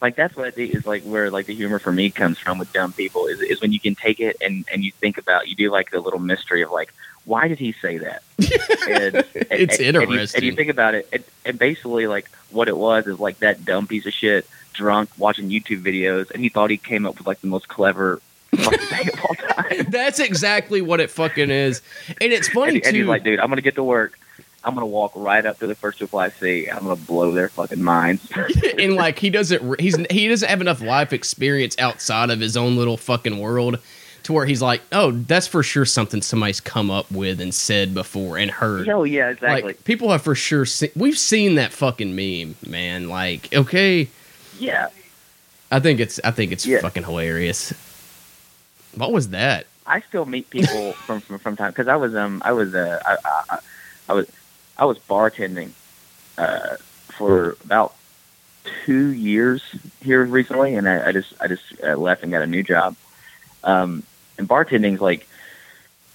S2: like that's what I think is like where like the humor for me comes from with dumb people is is when you can take it and and you think about you do like the little mystery of like why did he say that? And, and-
S1: It's
S2: and- and you-
S1: interesting.
S2: And you, think about it, and, and basically like what it was is like that dumb piece of shit drunk watching YouTube videos, and he thought he came up with like the most clever fucking thing of all time.
S1: That's exactly what it fucking is, and it's funny
S2: And, and
S1: too.
S2: he's like, dude, I'm gonna get to work. I'm gonna walk right up to the first people I see. I'm gonna blow their fucking minds.
S1: and like he doesn't, he's he doesn't have enough life experience outside of his own little fucking world to where he's like, oh, that's for sure something somebody's come up with and said before and heard.
S2: Hell yeah, exactly.
S1: Like people have for sure seen. We've seen that fucking meme, man. Like, okay,
S2: yeah,
S1: I think it's I think it's
S2: Yeah.
S1: fucking hilarious. What was that?
S2: I still meet people from from, from time because I was um I was uh I, I, I- I was I was bartending uh for about two years here recently, and I, I just I just uh, left and got a new job. Um, and bartending's like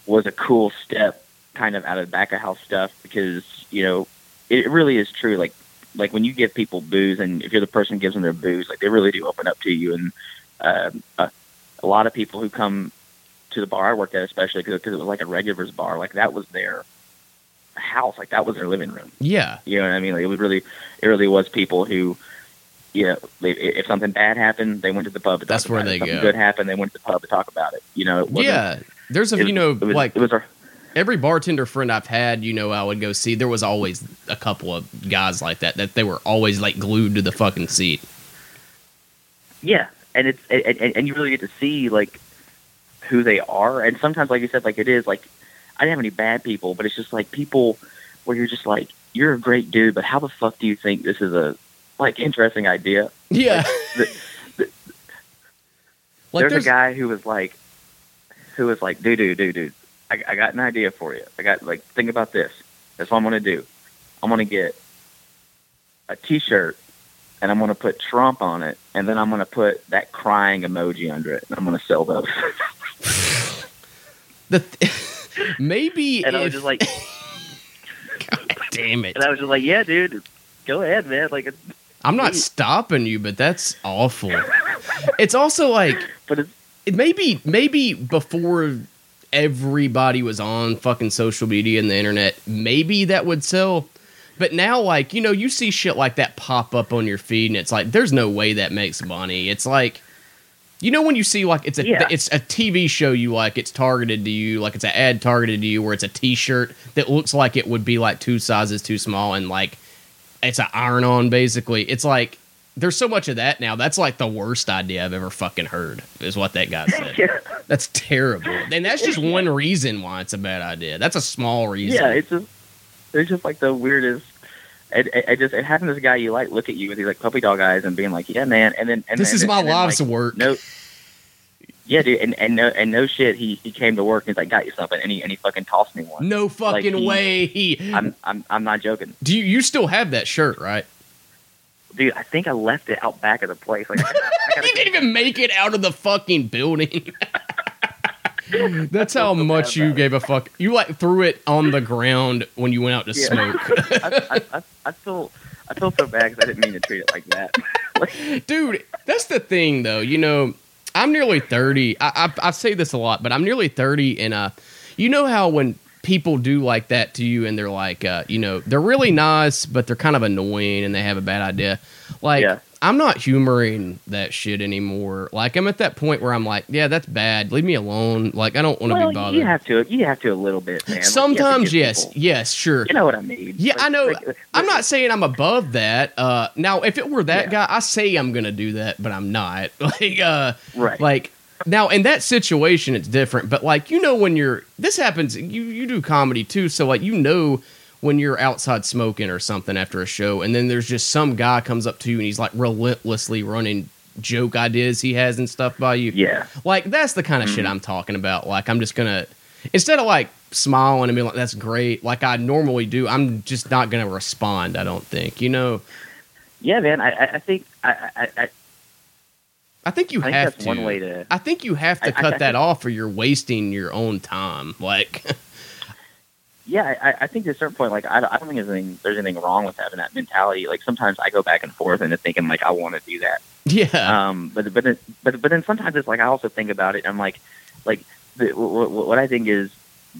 S2: was a cool step, kind of out of the back of house stuff because you know it really is true. Like like when you give people booze, and if you're the person who gives them their booze, like they really do open up to you. And uh, a lot of people who come to the bar I worked at, especially because it was like a regulars bar, like that was their house, like that was their living room.
S1: Yeah,
S2: You know what I mean? Like it was really, it really was people who, you know, they, if something bad happened, they went to the pub. To
S1: That's
S2: talk
S1: where
S2: about
S1: they
S2: it. If something
S1: go.
S2: good happened, they went to the pub to talk about it. You know, it
S1: yeah. There's a
S2: it,
S1: you know
S2: it was,
S1: like
S2: it was our,
S1: every bartender friend I've had, you know, I would go see. There was always a couple of guys like that that they were always like glued to the fucking seat.
S2: Yeah, and it's and, and you really get to see like who they are, and sometimes, like you said, like it is like I didn't have any bad people, but it's just like people where you're just like you're a great dude, but how the fuck do you think this is a like interesting idea?
S1: Yeah,
S2: The, the,
S1: like
S2: there's, a guy who was like, who was like, dude, dude, dude, dude, I, I got an idea for you. I got like, think about this. That's what I'm gonna do. I'm gonna get a T-shirt, and I'm gonna put Trump on it, and then I'm gonna put that crying emoji under it, and I'm gonna sell those.
S1: the maybe
S2: and I was just like,
S1: God damn it.
S2: and I was just like, yeah, dude, go ahead, man. Like,
S1: I'm not stopping you, but that's awful. it's also like
S2: but it's
S1: it maybe maybe before everybody was on fucking social media and the internet, maybe that would sell. But now, like you know, you see shit like that pop up on your feed, and it's like, there's no way that makes money. It's like, you know, when you see like it's a
S2: Yeah.
S1: it's a TV show you like, it's targeted to you, like it's an ad targeted to you, where it's a T-shirt that looks like it would be like two sizes too small, and like it's an iron on basically. It's like there's so much of that now. That's like the worst idea I've ever fucking heard. Is what that guy said.
S2: yeah,
S1: That's terrible. And that's just one reason why it's a bad idea. That's a small reason.
S2: yeah, it's just it's just like the weirdest. It, just it having this guy you like look at you with these like puppy dog eyes and being like, yeah, man, and then and
S1: this is my
S2: and
S1: life's
S2: like,
S1: work.
S2: no yeah dude and, and no and no shit he he came to work and he's like got you something and he and he fucking tossed me one
S1: No fucking
S2: he-
S1: way. He,
S2: i'm i'm i'm not joking
S1: do you, you still have that shirt, right?
S2: dude i think i left it out back of the place like I, I gotta,
S1: didn't even make it out of the fucking building. That's how much you gave a fuck. You like threw it on the ground when you went out to
S2: Yeah.
S1: smoke.
S2: I, I, I, I feel i feel so bad because i didn't mean to treat it like that
S1: dude that's the thing though you know i'm nearly 30 I, I, I say this a lot but i'm nearly 30 and uh you know how when people do like that to you and they're like uh you know they're really nice but they're kind of annoying and they have a bad idea like
S2: Yeah.
S1: I'm not humoring that shit anymore like i'm at that point where i'm like yeah that's bad leave me alone like i don't want to
S2: well,
S1: be bothered
S2: you have to. You have to a little bit, man. Like, you have to
S1: sometimes
S2: give
S1: yes
S2: people-
S1: yes sure
S2: You know what I mean?
S1: Yeah, I know.
S2: like,
S1: I'm not saying I'm above that. Uh, now, if it were that
S2: Yeah.
S1: guy, I say I'm gonna do that, but I'm not. Like, uh,
S2: Right.
S1: Like now, in that situation, it's different. But like, you know, when you're this happens, you you do comedy too, so like, you know, when you're outside smoking or something after a show, and then there's just some guy comes up to you and he's like relentlessly running joke ideas he has and stuff by you.
S2: Yeah.
S1: Like that's the kind of shit
S2: Mhm.
S1: I'm talking about. Like I'm just gonna instead of like smiling and being like that's great, like I normally do, I'm just not gonna respond. I don't think. You know,
S2: Yeah, man. I, I think I, I, I,
S1: I think you
S2: I think
S1: have
S2: that's
S1: to.
S2: one way to.
S1: I think you have to
S2: I-
S1: cut
S2: I
S1: that
S2: think-
S1: off, or you're wasting your own time. Like,
S2: Yeah, I, I think at a certain point, like I, don't- I don't think there's anything there's anything wrong with having that mentality. Like sometimes I go back and forth into thinking like I want to do that.
S1: yeah,
S2: Um, but but then, but but then sometimes it's like I also think about it. and I'm like, like the, what, what I think is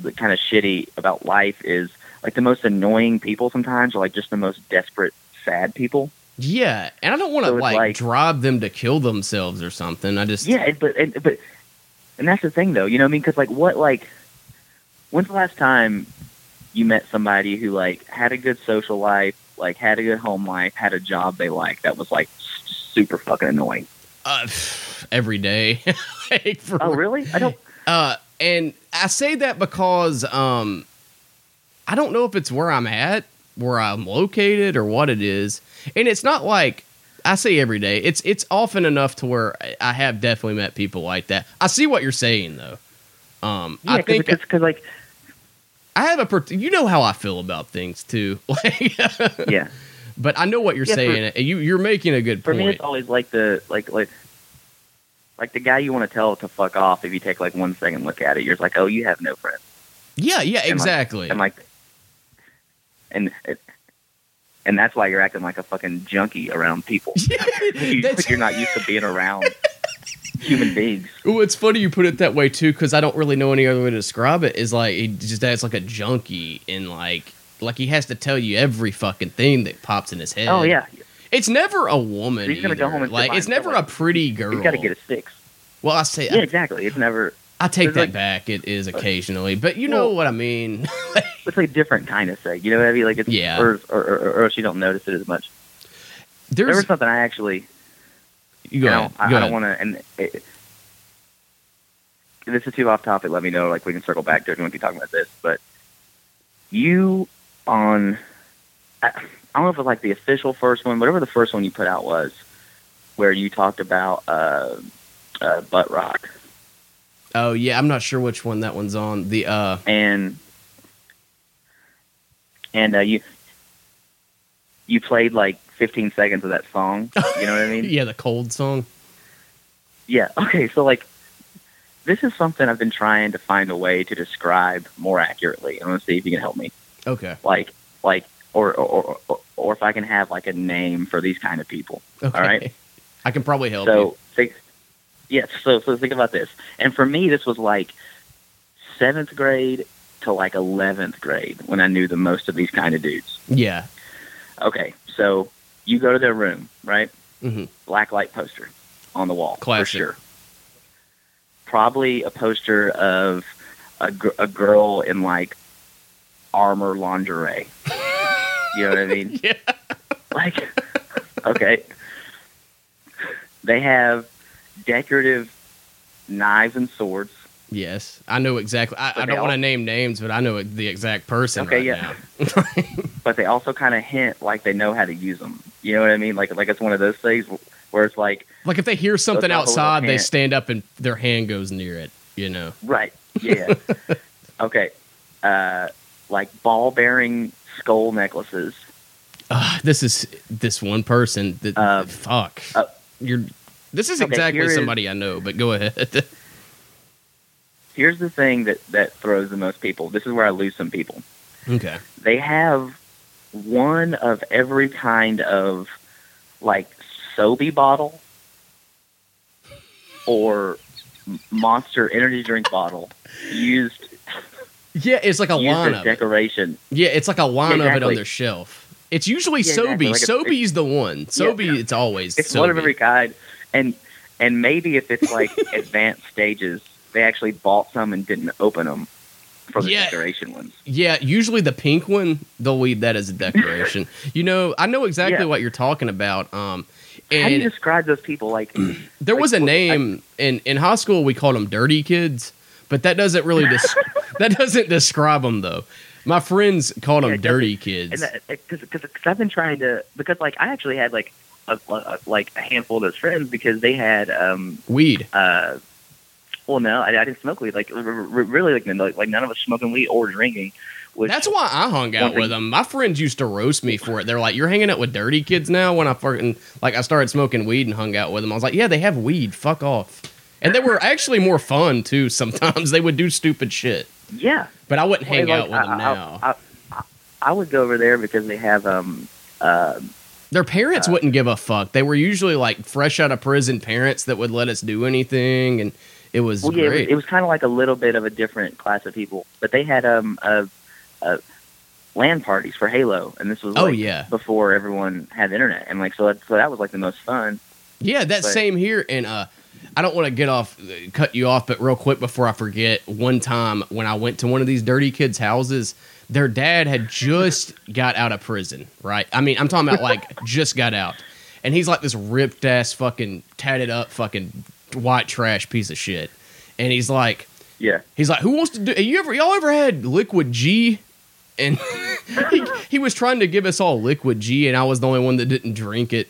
S2: the kind of shitty about life is like the most annoying people sometimes are like just the most desperate sad people.
S1: yeah, and I don't want to
S2: So
S1: like,
S2: like-
S1: drive them to kill themselves or something. I just
S2: Yeah, but and, but and that's the thing though. You know what I mean? Because like what like when's the last time you met somebody who like had a good social life, like had a good home life, had a job they liked that was like super fucking annoying?
S1: uh, every day. like, for
S2: Oh, really? I don't.
S1: Uh, and I say that because um, I don't know if it's where I'm at, where I'm located, or what it is. And it's not like I say every day. It's it's often enough to where I- have definitely met people like that. I see what you're saying though. Um,
S2: Yeah,
S1: I think
S2: because like
S1: I have a you know how I feel about things too. Like,
S2: yeah.
S1: but I know what you're
S2: Yeah,
S1: saying. and you you're making a good
S2: For
S1: point.
S2: For me, it's always like the like like like the guy you want to tell to fuck off if you take like one second look at it. You're just like, oh, you have no friends,
S1: yeah, yeah,
S2: like-
S1: exactly.
S2: and like, and it, and that's why you're acting like a fucking junkie around people. you, you're not used to being around human beings.
S1: Well, it's funny you put it that way too, because I don't really know any other way to describe it. Is like he just acts like a junkie, and like like he has to tell you every fucking thing that pops in his head.
S2: Oh yeah,
S1: it's never a woman.
S2: He's gonna go home and
S1: like it's never a pretty girl.
S2: he's got to get a six.
S1: well, I say
S2: Yeah, exactly. It's never.
S1: I take that
S2: like-
S1: back. It is uh, occasionally, but you know
S2: Well-
S1: what I mean.
S2: It's like a different kind of sick. You know what I mean? Like it's
S1: Yeah.
S2: or or, or, or else you don't notice it as much. There was something I actually
S1: you go
S2: you know,
S1: ahead.
S2: I,
S1: Go
S2: I don't want to. And it, this is too off topic. Let me know. Like we can circle back to it. if You want to be talking about this, but you on. I, I don't know if it's like the official first one, whatever the first one you put out was, where you talked about uh, uh, butt rock
S1: oh yeah, I'm not sure which one that one's on. The uh,
S2: and and uh, you you played like 15 seconds of that song. You know what I mean?
S1: yeah, the cold song.
S2: Yeah. Okay. So like, this is something I've been trying to find a way to describe more accurately. I want to see if you can help me.
S1: Okay.
S2: Like, like, or or, or or if I can have like a name for these kind of people.
S1: Okay.
S2: All right.
S1: I can probably help you.
S2: So think, yeah. So so think about this. And for me, this was like seventh grade to like eleventh grade when I knew the most of these kind of dudes.
S1: Yeah.
S2: Okay. So you go to their room, right?
S1: Mhm.
S2: Black light poster on the wall
S1: Classic.
S2: for sure. Probably a poster of a, gr- a girl in like armor lingerie. you know what I mean?
S1: Yeah.
S2: Like, okay. They have decorative knives and swords.
S1: Yes, I know exactly. I, I don't want to name names, but I know the exact person.
S2: Okay,
S1: right
S2: yeah.
S1: now.
S2: but they also kind of hint like they know how to use them. You know what I mean? Like like it's one of those things where it's like
S1: like if they hear something
S2: not a little
S1: outside, they stand up and their hand goes near it. You know.
S2: right, yeah, okay, uh, like ball bearing skull necklaces.
S1: Uh, this is this one person that
S2: Uh,
S1: fuck.
S2: uh,
S1: You're. This is
S2: okay,
S1: exactly
S2: here is-
S1: somebody I know, but go ahead.
S2: Here's the thing that that throws the most people. This is where I lose some people.
S1: okay.
S2: They have one of every kind of like Sobe bottle or Monster energy drink bottle used
S1: Yeah, it's like a line of it.
S2: decoration.
S1: Yeah, it's like a line of it on
S2: exactly.
S1: their shelf. It's usually
S2: Yeah,
S1: Sobe.
S2: exactly. Like
S1: Sobe's the one. Sobe, it's always
S2: It's
S1: Sobe.
S2: one of every kind, and and maybe if it's like advanced stages, they actually bought some and didn't open them for the
S1: Yeah.
S2: decoration ones.
S1: Yeah, usually the pink one, they'll leave that as a decoration. you know, I know exactly
S2: Yeah.
S1: what you're talking about. Um,
S2: How do you describe those people? Like,
S1: there was a
S2: like,
S1: name in in high school. We called them dirty kids, but that doesn't really that doesn't describe them though. My friends called them
S2: Yeah, it
S1: dirty kids.
S2: because because I've been trying to because like I actually had like a, a like a handful of those friends because they had um
S1: Weed.
S2: uh well no I, I didn't smoke weed like r- r- really like, none- like none of us smoking weed or drinking. Which,
S1: That's why I hung out with them. My friends used to roast me for it. They're like, "You're hanging out with dirty kids now." When I fucking like, I started smoking weed and hung out with them. I was like, "Yeah, they have weed. Fuck off." And they were actually more fun too. Sometimes they would do stupid shit,
S2: yeah.
S1: but I wouldn't hang
S2: Like,
S1: out with
S2: I-
S1: them
S2: I-
S1: now.
S2: I, I, I would go over there because they have um uh
S1: Their parents
S2: uh,
S1: wouldn't give a fuck. They were usually like fresh out of prison parents that would let us do anything, and it was
S2: well yeah it was,
S1: great.
S2: it was kind of like a little bit of a different class of people, but they had um a, a LAN parties for Halo, and this was
S1: oh yeah,
S2: before everyone had internet, and like so that, so that was like the most fun.
S1: yeah. That
S2: but-
S1: same here, and uh, I don't want to get off, cut you off, but real quick before I forget, one time when I went to one of these dirty kids' houses, their dad had just got out of prison. Right? I mean, I'm talking about like just got out, and he's like this ripped ass, fucking tatted up, fucking white trash piece of shit, and he's like.
S2: Yeah,
S1: He's like, "Who wants to do? You ever y'all ever had Liquid G?" And he, he was trying to give us all Liquid G, and I was the only one that didn't drink it.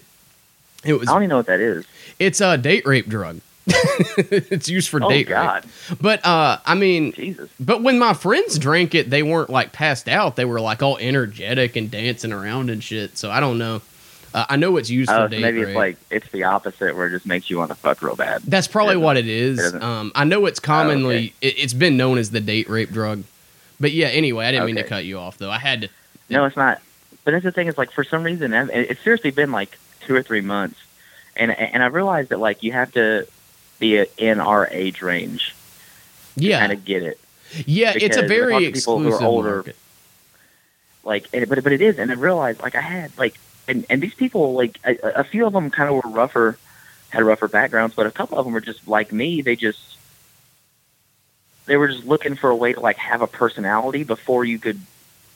S1: It was
S2: I don't even know what that is.
S1: it's a date rape drug. it's used for
S2: Oh
S1: date
S2: God,
S1: rape. But uh, I mean,
S2: Jesus.
S1: but when my friends drank it, they weren't like passed out. They were like all energetic and dancing around and shit. So I don't know. Uh, I know it's used
S2: Oh,
S1: for
S2: so
S1: date
S2: maybe it's like it's the opposite, where it just makes you want to fuck real bad.
S1: That's probably what it is. Um, I know it's commonly
S2: okay.
S1: it, it's been known as the date rape drug. But yeah, anyway, I didn't mean to cut you off though. I had to.
S2: No, it's not. But that's the thing is like for some reason, it's seriously been like two or three months, and and I realized that like you have to be in our age range
S1: Yeah,
S2: kind of get it.
S1: yeah, it's a
S2: because
S1: very
S2: people who are
S1: exclusive
S2: older.
S1: market.
S2: Like, but but it is, and I realized like I had like, and and these people like a, a few of them kind of were rougher, had rougher backgrounds, but a couple of them were just like me. They just they were just looking for a way to like have a personality before you could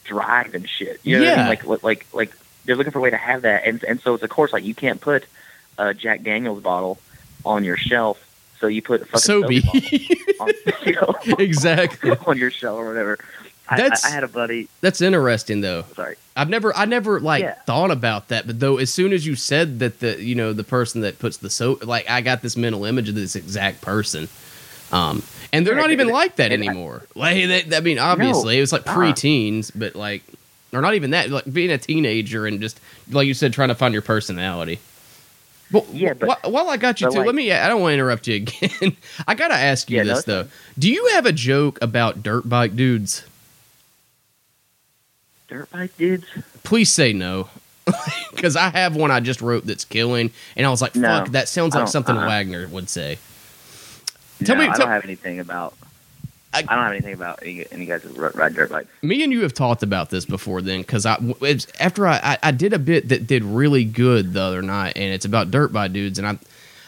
S2: drive and shit. You know what I
S1: Yeah.
S2: mean? Like like like they're looking for a way to have that, and and so it's of course like you can't put a Jack Daniel's bottle on your shelf, so you put a fucking
S1: Sobe.
S2: On, you know,
S1: exactly.
S2: on your shelf or whatever. I,
S1: That's-
S2: I, I had a buddy.
S1: That's interesting though.
S2: Sorry.
S1: I've never I never like
S2: Yeah.
S1: thought about that, but though as soon as you said that the you know the person that puts the soap like I got this mental image of this exact person. Um and they're
S2: Right,
S1: not even
S2: and-
S1: like that
S2: and I-
S1: anymore. Like they, I mean obviously it was like pre-teens, but like or not even that like being a teenager and just like you said trying to find your personality. But
S2: Yeah, but-
S1: wh- while I got you too,
S2: like-
S1: let me. I don't want to interrupt you again. I gotta ask you
S2: Yeah,
S1: this
S2: it's
S1: though. Do you have a joke about dirt bike dudes?
S2: Dirt bike dudes?
S1: please say no because i have one i just wrote that's killing and i was like
S2: No,
S1: fuck that sounds like something
S2: uh-uh.
S1: wagner would say Tell
S2: no,
S1: me-
S2: I
S1: tell-
S2: don't have anything about.
S1: I-
S2: I, don't have anything about any, any guys that ride dirt bikes.
S1: me and you have talked about this before then because i it's, after I, I i did a bit that did really good the other night and it's about dirt bike dudes and i,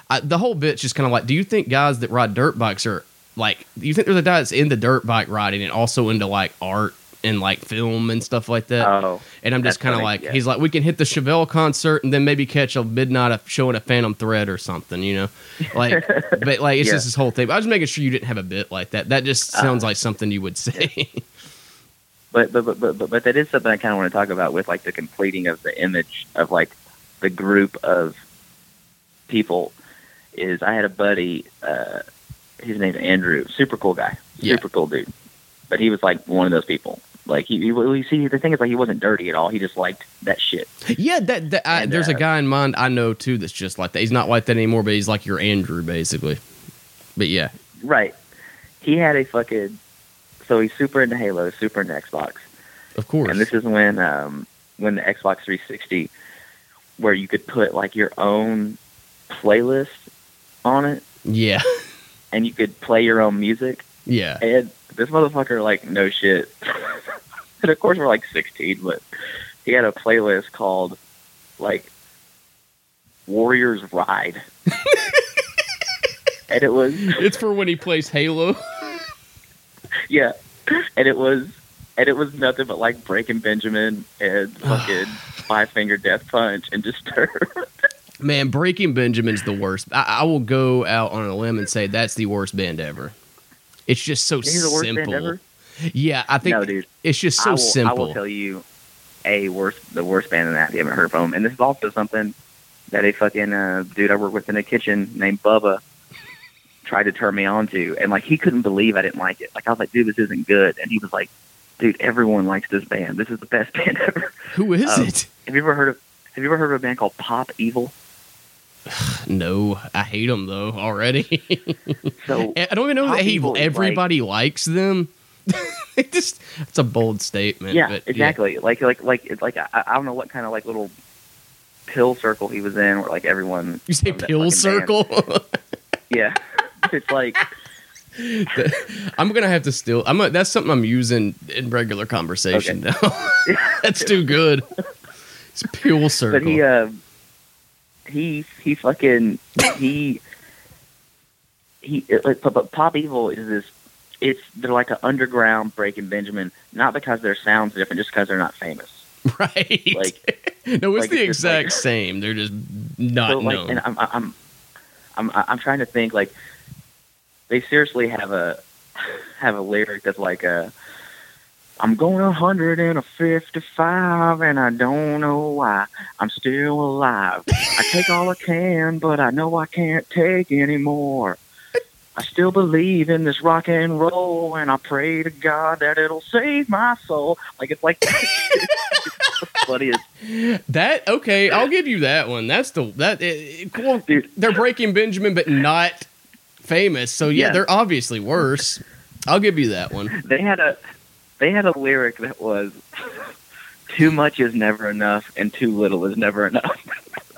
S1: I the whole bit's just kind of like do you think guys that ride dirt bikes are like do you think there's a guy that's into dirt bike riding and also into like art and like film and stuff like that
S2: Oh,
S1: And I'm just kind of like,
S2: yeah.
S1: he's like, we can hit the Chevelle concert and then maybe catch a midnight showing a Phantom Thread or something, you know? Like, but like, it's
S2: Yeah.
S1: just this whole thing. But I was making sure you didn't have a bit like that. That just
S2: Uh,
S1: sounds like something you would say.
S2: but but, but but but but that is something I kind of want to talk about with like the completing of the image of like the group of people. Is I had a buddy, uh, his name's Andrew, super cool guy,
S1: Yeah.
S2: super cool dude, but he was like one of those people. Like he, he, well, you see, the thing is, like he wasn't dirty at all. He just liked that shit.
S1: yeah, that, that I,
S2: And,
S1: there's a
S2: uh,
S1: guy in mind I know too that's just like that. He's not like that anymore, but he's like your Andrew, basically. But yeah.
S2: Right. He had a fucking. So he's super into Halo, super into Xbox.
S1: Of course.
S2: And this is when um, when the Xbox 360 where you could put like your own playlist on it,
S1: Yeah.
S2: and you could play your own music.
S1: Yeah.
S2: And this motherfucker, like, no shit. and of course, we're like 16, but he had a playlist called like Warriors Ride, and it was
S1: It's for when he plays Halo.
S2: yeah, and it was and it was nothing but like Breaking Benjamin and fucking Five Finger Death Punch and Disturbed.
S1: Man, Breaking Benjamin's the worst. I, I will go out on a limb and say that's the worst band ever. It's just so
S2: worst
S1: simple. Yeah, I think
S2: No, dude.
S1: it's just
S2: I
S1: so
S2: will,
S1: simple.
S2: I will tell you a worse the worst band than that if you haven't heard from. And this is also something that a fucking uh, dude I work with in the kitchen named Bubba tried to turn me on to, and like he couldn't believe I didn't like it. Like I was like, dude, this isn't good, and he was like, dude, everyone likes this band. This is the best band ever.
S1: Who is
S2: Um,
S1: it?
S2: Have you ever heard of Have you ever heard of a band called Pop Evil?
S1: No, I hate them though already.
S2: So
S1: I don't even know that he, everybody likes them. it just it's a bold statement.
S2: yeah,
S1: but
S2: exactly. Like like like like I, I don't know what kind of like little pill circle he was in, where like everyone
S1: You say pill circle?
S2: Yeah, it's like
S1: I'm gonna have to still. I'm. A, that's something I'm using in regular conversation now. that's too good. It's pill circle.
S2: But he, uh, he, he fucking, he, he, like, Pop Evil is this, it's, they're like an underground Breaking Benjamin, not because their sound's different, just because they're not famous.
S1: right.
S2: like-
S1: no, it's
S2: like,
S1: the
S2: it's just like-
S1: exact same. They're just not
S2: So, like,
S1: known.
S2: and I'm, I'm, I'm, I'm trying to think, like, they seriously have a, have a lyric that's like, uh, I'm going 155 and a fifty-five, and I don't know why I'm still alive. I take all I can, but I know I can't take anymore. I still believe in this rock and roll, and I pray to God that it'll save my soul. Like it's like funny
S1: that okay? I'll give you that one. That's the that. It, well,
S2: Dude.
S1: they're breaking Benjamin, but not famous. So yeah,
S2: Yeah.
S1: they're obviously worse. I'll give you that one.
S2: they had a they had a lyric that was too much is never enough and too little is never enough.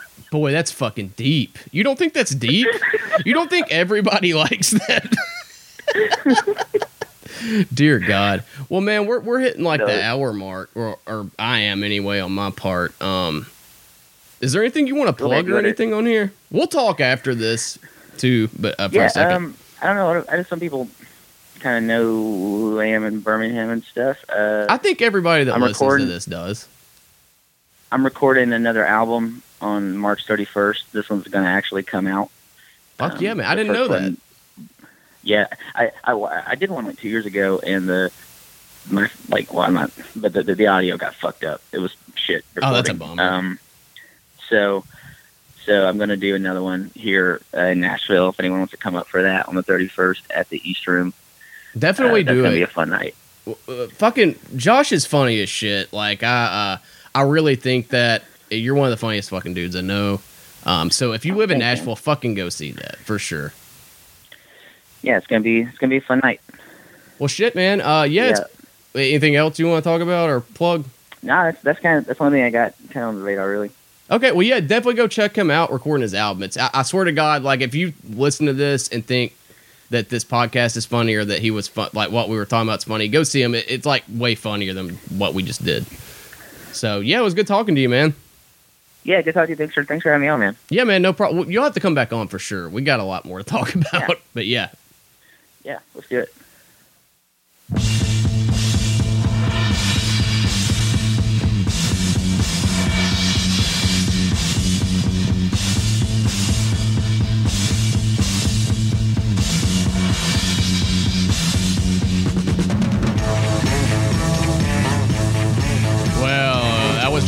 S1: Boy, that's fucking deep. You don't think that's deep? you don't think everybody likes that? Dear God. Well, man, we're we're hitting like
S2: No.
S1: the hour mark, or or I am anyway on my part. Um, is there anything you want to plug or anything on here? We'll talk after this too, but uh, for
S2: yeah,
S1: a second.
S2: um, I don't know. I know some people kind of know who I am in Birmingham and stuff. Uh,
S1: I think everybody that
S2: I'm
S1: listens
S2: recording-
S1: to this does.
S2: I'm recording another album on March 31st. This one's going to actually come out.
S1: Fuck
S2: Um,
S1: yeah, man! I didn't know that.
S2: one- yeah, I, I I did one like two years ago, and the my like well, I'm not, but the, the the audio got fucked up. It was shit.
S1: Oh, that's a
S2: recording.
S1: bummer.
S2: Um, so so I'm going to do another one here uh, in Nashville. If anyone wants to come up for that on the 31st at the East Room,
S1: Definitely
S2: uh,
S1: do it.
S2: be a fun night.
S1: uh, fucking Josh is funny as shit. Like I, uh, I really think that you're one of the funniest fucking dudes I know. Um, so if you live in Nashville, fucking go see that for sure.
S2: Yeah, it's gonna be it's gonna be a fun night.
S1: Well, shit, man. Uh, yeah. it's- anything else you want to talk about or plug?
S2: No, that's that's kind of that's one thing I got kind of on the radar really.
S1: Okay, well, yeah, definitely go check him out recording his album. It's, I, I swear to God, like if you listen to this and think that this podcast is funny or that he was fun, like what we were talking about is funny, go see him. It, it's like way funnier than what we just did. So yeah, it was good talking to you, man.
S2: Yeah, good talk to you. Thanks for thanks for having me on, man.
S1: Yeah, man, no problem. You'll have to come back on for sure. We got a lot more to talk about,
S2: Yeah.
S1: but yeah.
S2: Yeah, let's do it.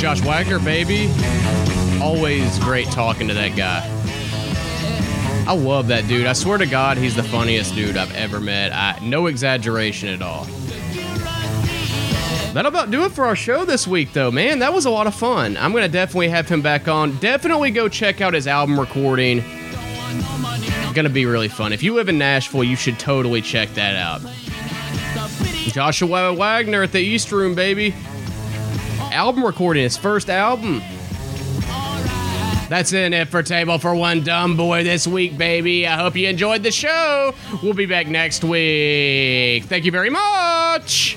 S1: Josh Wagner, baby. Always great talking to that guy. I love that dude. I swear to God, he's the funniest dude I've ever met. I, no exaggeration at all. That'll about do it for our show this week, though, man. That was a lot of fun. I'm gonna definitely have him back on. Definitely go check out his album recording. Gonna be really fun. If you live in Nashville, you should totally check that out. Joshua Wagner at the East Room, baby. Album recording, his first album. That's in it for Table for One Dumb Boy this week, baby. I hope you enjoyed the show. We'll be back next week. Thank you very much.